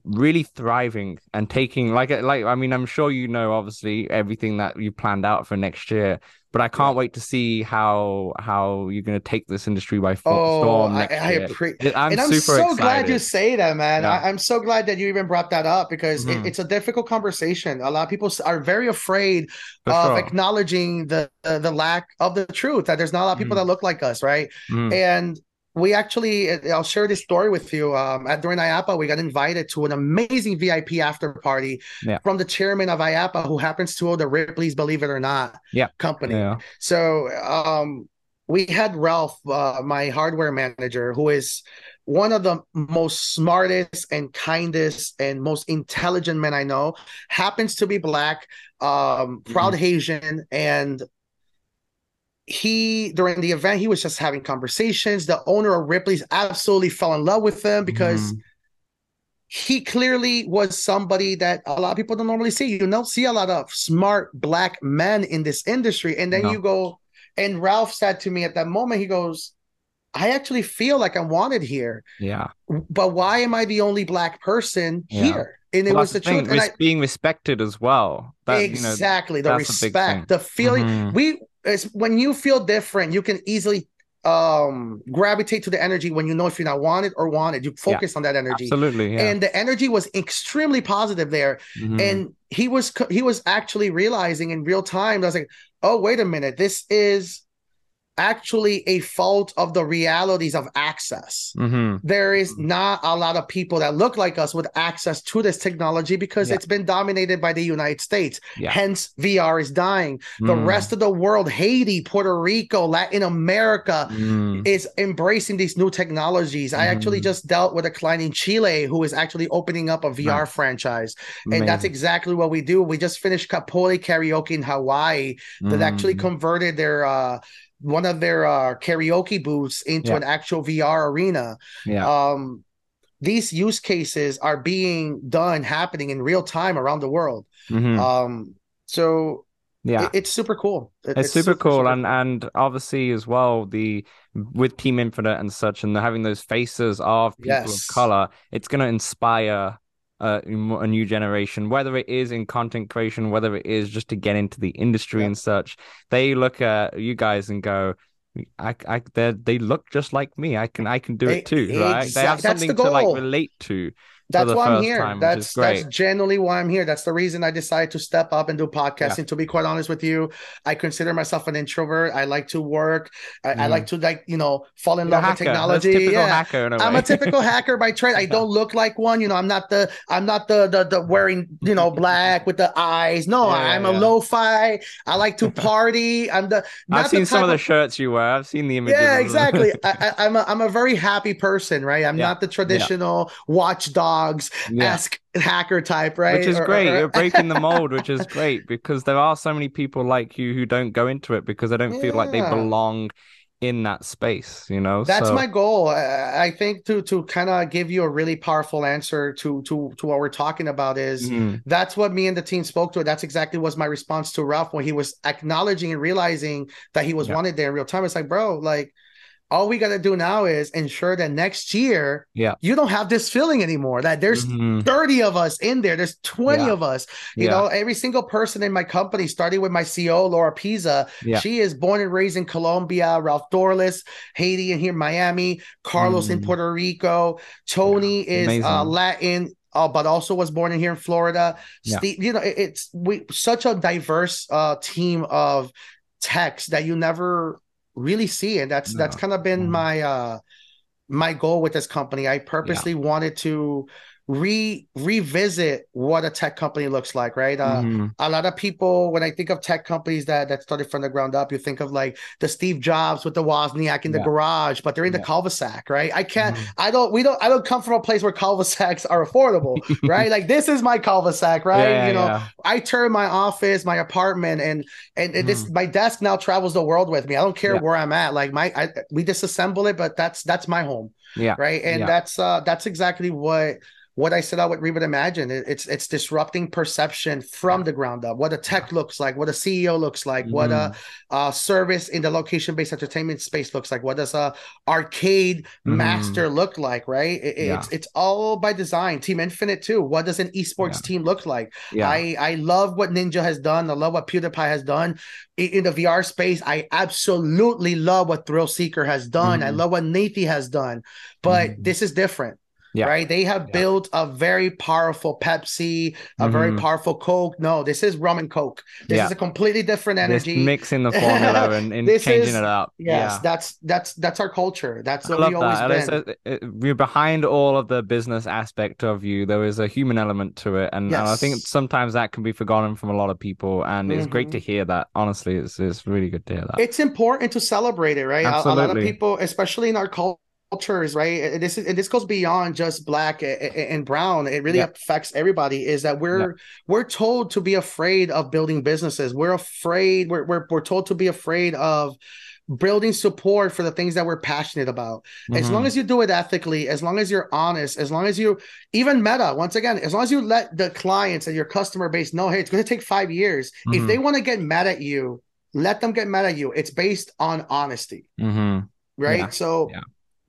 Really thriving and taking like like I mean I'm sure you know obviously everything that you planned out for next year, but I can't wait to see how how you're gonna take this industry by fo- Oh, storm I, next I year. appreciate. I'm and I'm super so excited. glad you say that, man. Yeah. I, I'm so glad that you even brought that up because Mhm. it, it's a difficult conversation. A lot of people are very afraid For of sure. acknowledging the, the the lack of the truth that there's not a lot of people Mhm. that look like us, right? Mm, And we actually, I'll share this story with you. Um, at during IAAPA, we got invited to an amazing VIP after party Yeah. from the chairman of IAAPA, who happens to own the Ripley's Believe It or Not Yeah. company. yeah. So um, we had Ralph, uh, my hardware manager, who is one of the most smartest and kindest and most intelligent men I know. Happens to be black, um, proud Haitian, and he during the event he was just having conversations. The owner of Ripley's absolutely fell in love with him because Mhm. he clearly was somebody that a lot of people don't normally see. You don't see a lot of smart black men in this industry. And then No. you go, and Ralph said to me at that moment, he goes, I actually feel like I'm wanted here, yeah. but why am I the only black person Yeah. here? And it was the thing, truth. And res- I, being respected as well. That, you know, exactly the that's a big thing. respect, the feeling. Mhm. We it's when you feel different, you can easily um gravitate to the energy when you know if you're not wanted or wanted. You focus on that energy. absolutely. Yeah. And the energy was extremely positive there. Mhm. and he was he was actually realizing in real time. I was like, oh wait a minute, this is actually a fault of the realities of access. Mhm. There is Mhm. not a lot of people that look like us with access to this technology because Yeah. it's been dominated by the United States. Yeah. Hence, VR is dying. The Mm. rest of the world, Haiti, Puerto Rico, Latin America, Mm. is embracing these new technologies. I actually Mhm. just dealt with a client in Chile who is actually opening up a VR Nice. franchise. And that's exactly what we do. We just finished Capoli Karaoke in Hawaii that actually Mm. converted their uh one of their uh karaoke booths into Yeah. an actual VR arena. yeah. Um these use cases are being done happening in real time around the world. Mhm. Um so yeah. it- it's super cool. It- it's, super, cool super and and obviously as well the with team infinite and such and having those faces of people Yes. of color it's going to inspire uh, a new generation whether it is in content creation whether it is just to get into the industry Yeah. and such they look at you guys and go I, I, they they look just like me. I can, I can do E- it too, right? They have that's the something to like relate to, that's why I'm here. Time, that's that's generally why I'm here. That's the reason I decided to step up and do podcasting. Yeah. To be quite honest with you, I consider myself an introvert. I like to work. I, mm. I like to like you know fall in You're love with technology. Yeah, I'm a typical hacker by trade. I don't look like one. You know, I'm not the I'm not the the, the wearing you know black with the eyes. No, yeah, I'm yeah. a lo-fi. I like to party. I'm the. I've seen some of the shirts you wear. I've seen the images. Yeah, exactly. I, am a I'm a very happy person, right? I'm not the traditional watchdog esque hacker type, right? Which is or, great. Or, or... You're breaking the mold, which is great because there are so many people like you who don't go into it because they don't yeah. feel like they belong in that space you know that's so... my goal i think to to kind of give you a really powerful answer to to to what we're talking about is mm-hmm. that's what me and the team spoke to that's exactly was my response to ralph when he was acknowledging and realizing that he was yeah. wanted there in real time it's like bro like all we got to do now is ensure that next year yeah you don't have this feeling anymore that there's mm-hmm. 30 of us in there there's 20 yeah. of us you yeah. know every single person in my company starting with my ceo laura pisa she is born and raised in colombia ralph dorlis haiti and here miami carlos mm. in puerto rico tony is uh, latin uh, but also was born in here in Florida. Steve, you know, it, it's we such a diverse uh, team of techs that you never really see and that's no. that's kind of been mm-hmm. my uh my goal with this company i purposely yeah. wanted to re revisit what a tech company looks like, right? Uh, mm-hmm. A lot of people, when I think of tech companies that that started from the ground up, you think of like the Steve Jobs with the Wozniak in the yeah. garage, but they're in yeah. the cul-de-sac, right? I can't, mm-hmm. I don't, we don't, I don't come from a place where cul-de-sacs are affordable, right? like this is my cul-de-sac, right? Yeah, you know, I turn my office, my apartment, and and mm-hmm. this my desk now travels the world with me. I don't care where I'm at. Like my, I, we disassemble it, but that's that's my home, yeah, right. And that's uh that's exactly what what I set out with Reboot Imagine. It's it's disrupting perception from the ground up. What a tech looks like, what a CEO looks like, mm-hmm. what a, a, service in the location-based entertainment space looks like. What does a arcade mm-hmm. master look like? Right? It, yeah. It's it's all by design. Team Infinite too. What does an esports yeah. team look like? Yeah. I I love what Ninja has done. I love what PewDiePie has done in the VR space. I absolutely love what Thrill Seeker has done. Mm-hmm. I love what Nathie has done. But mm-hmm. this is different yeah. Right. They have yeah. built a very powerful Pepsi, a mm-hmm. very powerful Coke. No, this is rum and Coke. This yeah. is a completely different energy. This mixing the formula and, and changing is, it up. Yes, yeah. that's that's that's our culture. That's what we always that. been. We're behind all of the business aspect of you. There is a human element to it, and, yes. and I think sometimes that can be forgotten from a lot of people. And mm-hmm. it's great mm-hmm. to hear that. Honestly, it's it's really good to hear that. It's important to celebrate it, right? A, a lot of people, especially in our culture cultures, right? This is and this goes beyond just black and brown. It really yeah. affects everybody. Is that we're yeah. we're told to be afraid of building businesses. We're afraid. We're we're, we're told to be afraid of building support for the things that we're passionate about. Mm-hmm. As long mm-hmm. as you do it ethically, as long as you're honest, as long as you even meta, once again, as long as you let the clients and your customer base know, hey, it's going to take five years. Mm-hmm. If they want to get mad at you, let them get mad at you. It's based on honesty. Mm-hmm. Right. Yeah. So yeah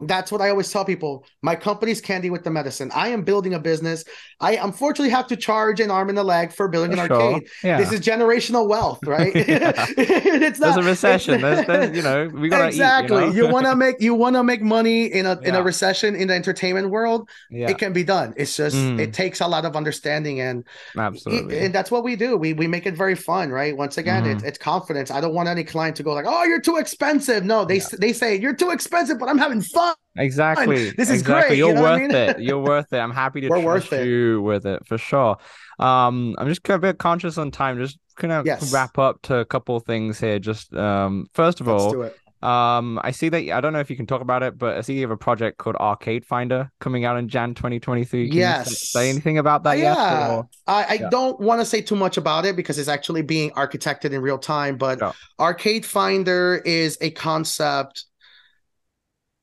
that's what I always tell people. My company's candy with the medicine. I am building a business. I unfortunately have to charge an arm and a leg for building an sure. arcade. Yeah. This is generational wealth, right? it's not there's a recession. There's, there's, you know, we gotta exactly. Eat, you, know? you want to make you want to make money in a yeah. in a recession in the entertainment world. Yeah. It can be done. It's just mm. it takes a lot of understanding and absolutely, and that's what we do. We we make it very fun, right? Once again, mm-hmm. it's, it's confidence. I don't want any client to go like, "Oh, you're too expensive." No, they they say you're too expensive, but I'm having fun. Exactly. This is exactly. great. You're you know worth I mean? it. You're worth it. I'm happy to We're trust you with it for sure. Um, I'm just a bit conscious on time. Just kind of yes. wrap up to a couple things here. Just um, first of Let's all, um, I see that I don't know if you can talk about it, but I see you have a project called Arcade Finder coming out in Jan 2023. Can yes. say anything about that yeah. yet? Or... I, I yeah. don't want to say too much about it because it's actually being architected in real time. But Arcade Finder is a concept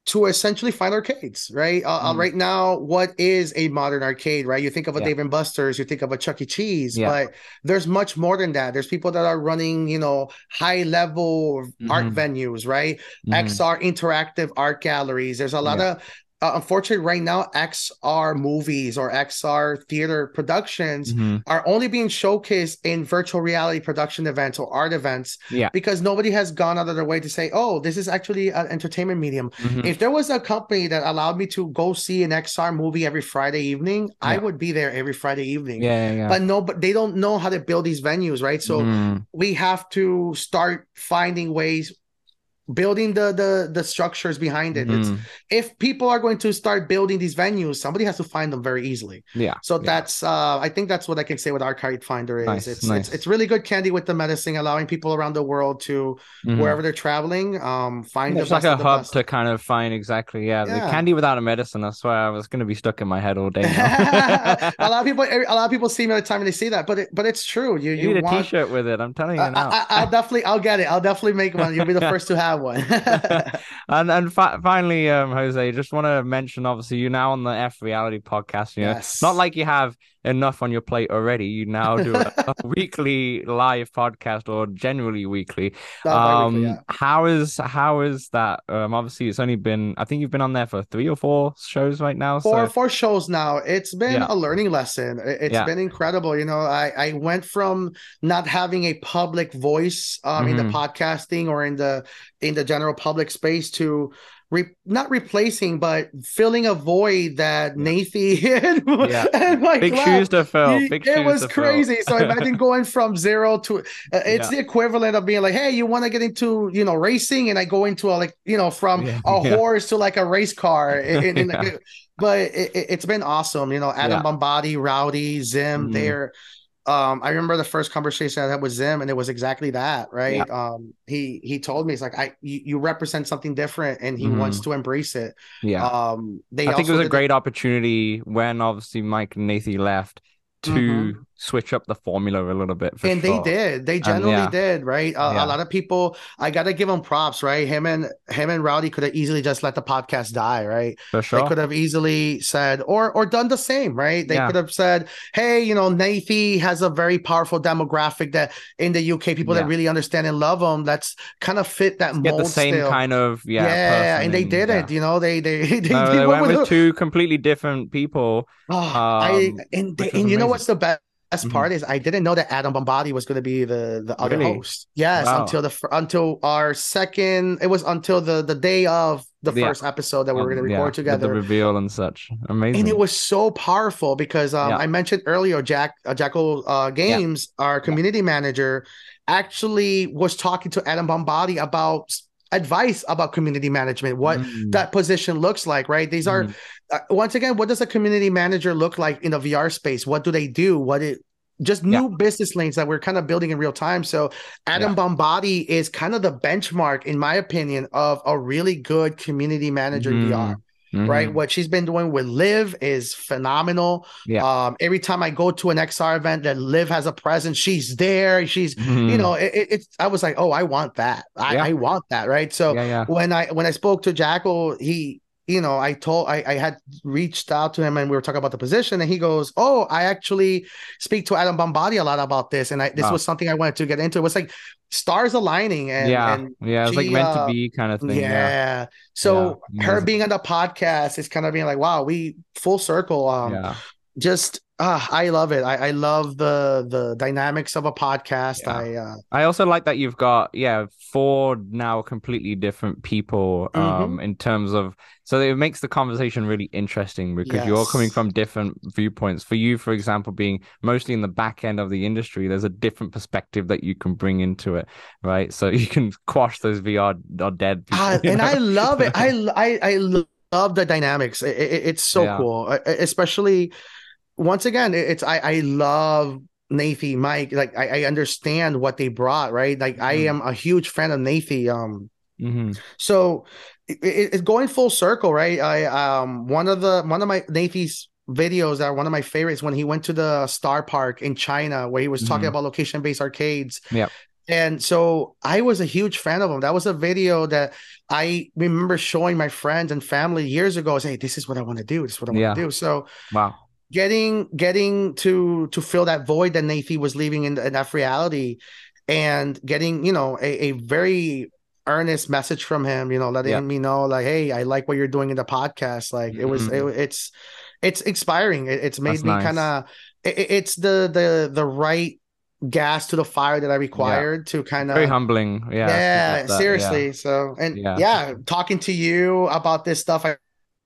to essentially find arcades, right? Uh, mm. right now, what is a modern arcade, right? You think of a yeah. Dave and Buster's, you think of a Chuck E. Cheese, yeah. but there's much more than that. There's people that are running, you know, high level mm-hmm. art venues, right? Mm-hmm. XR interactive art galleries. There's a lot yeah. of uh, unfortunately, right now, XR movies or XR theater productions Mm-hmm. are only being showcased in virtual reality production events or art events Yeah. because nobody has gone out of their way to say, oh, this is actually an entertainment medium. Mhm. If there was a company that allowed me to go see an XR movie every Friday evening, I would be there every Friday evening. Yeah, yeah, yeah. But no, but they don't know how to build these venues, right? So Mm. we have to start finding ways building the the the structures behind it it's Mhm. if people are going to start building these venues somebody has to find them very easily yeah. so yeah. that's uh i think that's what i can say with arcade finder is Nice, it's, nice. it's it's really good candy with the medicine allowing people around the world to Mhm. wherever they're traveling um find It's the like a hub best. to kind of find exactly, yeah, the candy without a medicine. I swear, I was going to be stuck in my head all day. a lot of people a lot of people see me all the time and they see that but it, but it's true you you you need a want shirt with it. I'm telling you I, now. I, I'll definitely I'll get it I'll definitely make one you'll be the first to have one and and fi- finally, um, Jose, just want to mention, obviously, you're now on the F Reality podcast. You know, Yes. not like you have enough on your plate already. You now do a, a weekly live podcast, or generally weekly. Um, yeah. how is how is that? Um, obviously, it's only been I think you've been on there for three or four shows right now. four so four shows now it's been Yeah. a learning lesson It- It's Yeah. been incredible you know i i went from not having a public voice um in the Mhm. podcasting or in the in the general public space to re- not replacing but filling a void that Nathie and, Yeah. and Mike big left. shoes to fill. Big it was crazy. So imagine going from zero to uh, it's Yeah. the equivalent of being like, hey, you want to get into you know racing, and I go into a like you know from Yeah, a horse to like a race car. in- in- But it, it's been awesome. You know, Atom Yeah. Bombardi, Rowdy, Zim, Mhm. they're. Um, I remember the first conversation I had with Zim, and it was exactly that, right? Um, he he told me it's like I you, you represent something different, and he Mhm. wants to embrace it. Yeah. Um, they I think it was a great opportunity when obviously Mike and Nathie left to Mhm. Switch up the formula a little bit. For and sure. they did they generally yeah. did right a, Yeah. a lot of people i gotta give them props right him and him and rowdy could have easily just let the podcast die right for they could have easily said or or done the same right they Yeah. could have said hey you know Nathie has a very powerful demographic that in the uk people that really understand and love him that's kind of fit that Get mold the same still. kind of yeah. yeah, and they didn't yeah. you know they they they, No, they they went went with with two completely different people. Oh, I Um, and, which and you know what's the best Mhm. part is I didn't know that Atom Bombardi was going to be the the other Really? host. Yes, Wow. until the until our second. It was until the the day of the Yeah. first episode that we were Um, going to record with together. the reveal and such. Amazing. and it was so powerful because um, Yeah. I mentioned earlier, Jack uh, Jackal uh, Games, our community manager, actually was talking to Atom Bombardi about advice about community management, what Mm. that position looks like. Right? These are Mhm. Uh, once again, what does a community manager look like in a VR space? What do they do? What it just new business lanes that we're kind of building in real time. So Atom Yeah. Bombardi is kind of the benchmark, in my opinion, of a really good community manager in VR. Right, Mhm. what she's been doing with Live is phenomenal. Yeah. Um, every time I go to an XR event that Live has a presence, she's there. She's, you Mhm. know, it, it- it's. I was like, oh, I want that. I, Yeah. I want that. Right. So yeah, yeah. when I when I spoke to Jackal, he you know I told I, I had reached out to him and we were talking about the position and he goes, oh, I actually speak to Atom Bombardi a lot about this and I this Wow. was something I wanted to get into. It was like stars aligning and yeah, and yeah, it's like meant uh, to be kind of thing. yeah. Yeah, So Yeah. her being on the podcast is kind of being like, wow, we full circle. Um, yeah. Just ah, I love it. I, I love the the dynamics of a podcast. Yeah. I uh, I also like that you've got yeah four now completely different people Mm-hmm. um in terms of so it makes the conversation really interesting because you're coming from different viewpoints. For you, for example, being mostly in the back end of the industry, there's a different perspective that you can bring into it, right? So you can quash those VR or dead people. Ah, you and know? I love it. I I I love the dynamics. It- it- it's so Yeah. cool, especially once again. It's I I love Nathie, Mike. Like I, I understand what they brought. Right, like I Mhm. am a huge fan of Nathie. Um, Mhm. so it, it- it's going full circle, right? I um one of the one of my Nathie's videos that are one of my favorites when he went to the Star Park in China where he was talking Mhm. about location based arcades. Yep. And so I was a huge fan of him. That was a video that I remember showing my friends and family years ago. Say, this is what I want to do. This is what I want Yeah. to do. So Wow. Getting getting to to fill that void that Nathie was leaving in, in that reality and getting, you know, a, a very earnest message from him, you know, letting Yeah. me know like, hey, I like what you're doing in the podcast. Like it was, Mhm. it, it's, it's inspiring. It, it's made That's me nice. kind of, it, it's the the the right gas to the fire that I required to kind of Very humbling. Yeah. yeah, stuff like that, seriously. So and Yeah. yeah. talking to you about this stuff. I,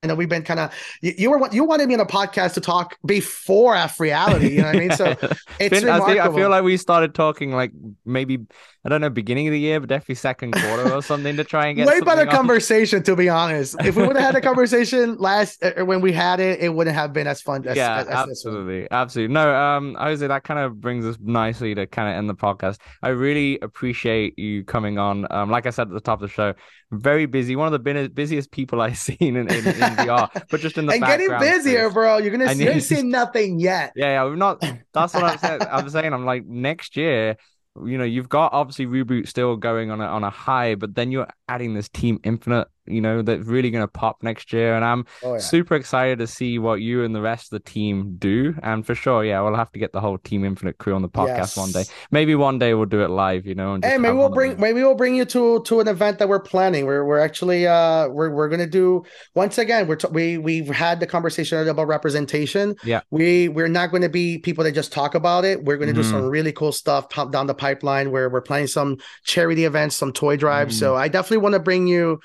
I know we've been kind of you, you were you wanted me on a podcast to talk before F reality. You know what I mean? So it's Been- I, think, I feel like we started talking like maybe I don't know beginning of the year, but definitely second quarter or something to try and get way better on. conversation to be honest. If we would have had a conversation last uh, when we had it, it wouldn't have been as fun. As, yeah, as, as absolutely, absolutely. No, um, Jose, that kind of brings us nicely to kind of end the podcast. I really appreciate you coming on. Um, like I said at the top of the show, very busy. One of the busiest people I've seen in, in, in VR, but just in the and getting busier, space. bro. You're gonna see. Need- seeing nothing yet. Yeah, yeah, we've not. That's what I'm saying. I'm saying. I'm like next year. You know, you've got obviously reboot still going on a on a high, but then you're adding this Team Infinite. You know, that's really going to pop next year, and I'm Oh yeah. super excited to see what you and the rest of the team do. And for sure, yeah, we'll have to get the whole Team Infinite crew on the podcast one day. Maybe one day we'll do it live. You know, and Hey, maybe we'll bring maybe we'll bring you to to an event that we're planning. We're we're actually uh we're we're gonna do once again. We're t- we we've had the conversation about representation. Yeah. we we're not going to be people that just talk about it. We're going to Mhm. do some really cool stuff down the pipeline. Where we're planning some charity events, some toy drives. So I definitely want to bring you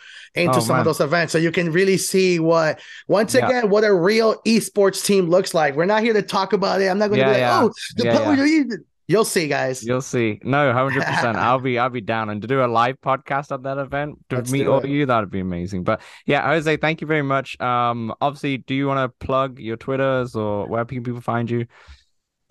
into. Oh, some man. of those events so you can really see what once Yeah. again what a real esports team looks like. We're not here to talk about it. I'm not going to Yeah, be like, yeah. oh, the power You'll see, guys. You'll see. No, hundred percent. I'll be I'll be down and to do a live podcast at that event to Let's meet all of you. That'd be amazing. But yeah, Jose, thank you very much. Um, obviously, do you want to plug your Twitters or where can people find you?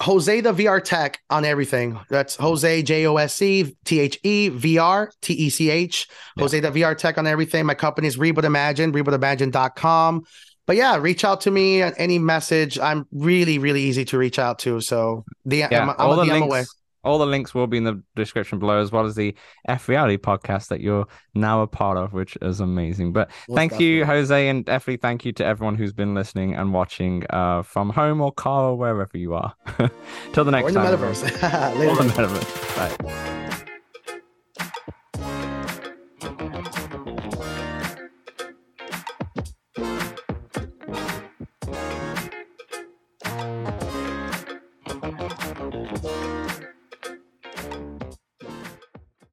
Jose the VR Tech on everything. That's Jose J O S E T H E V R T E C H. Jose the VR Tech on everything. My company is Reboot Imagine, rebootimagine.com. But yeah, reach out to me on any message. I'm really, really easy to reach out to. So the Yeah, I'm, I'm all the DM links. away. All the links will be in the description below, as well as the F Reality podcast that you're now a part of, which is amazing. But well, thank you, Jose and Effie. Thank you to everyone who's been listening and watching uh, from home or car or wherever you are. Till the next or time. The metaverse. Later. Or the metaverse. Bye.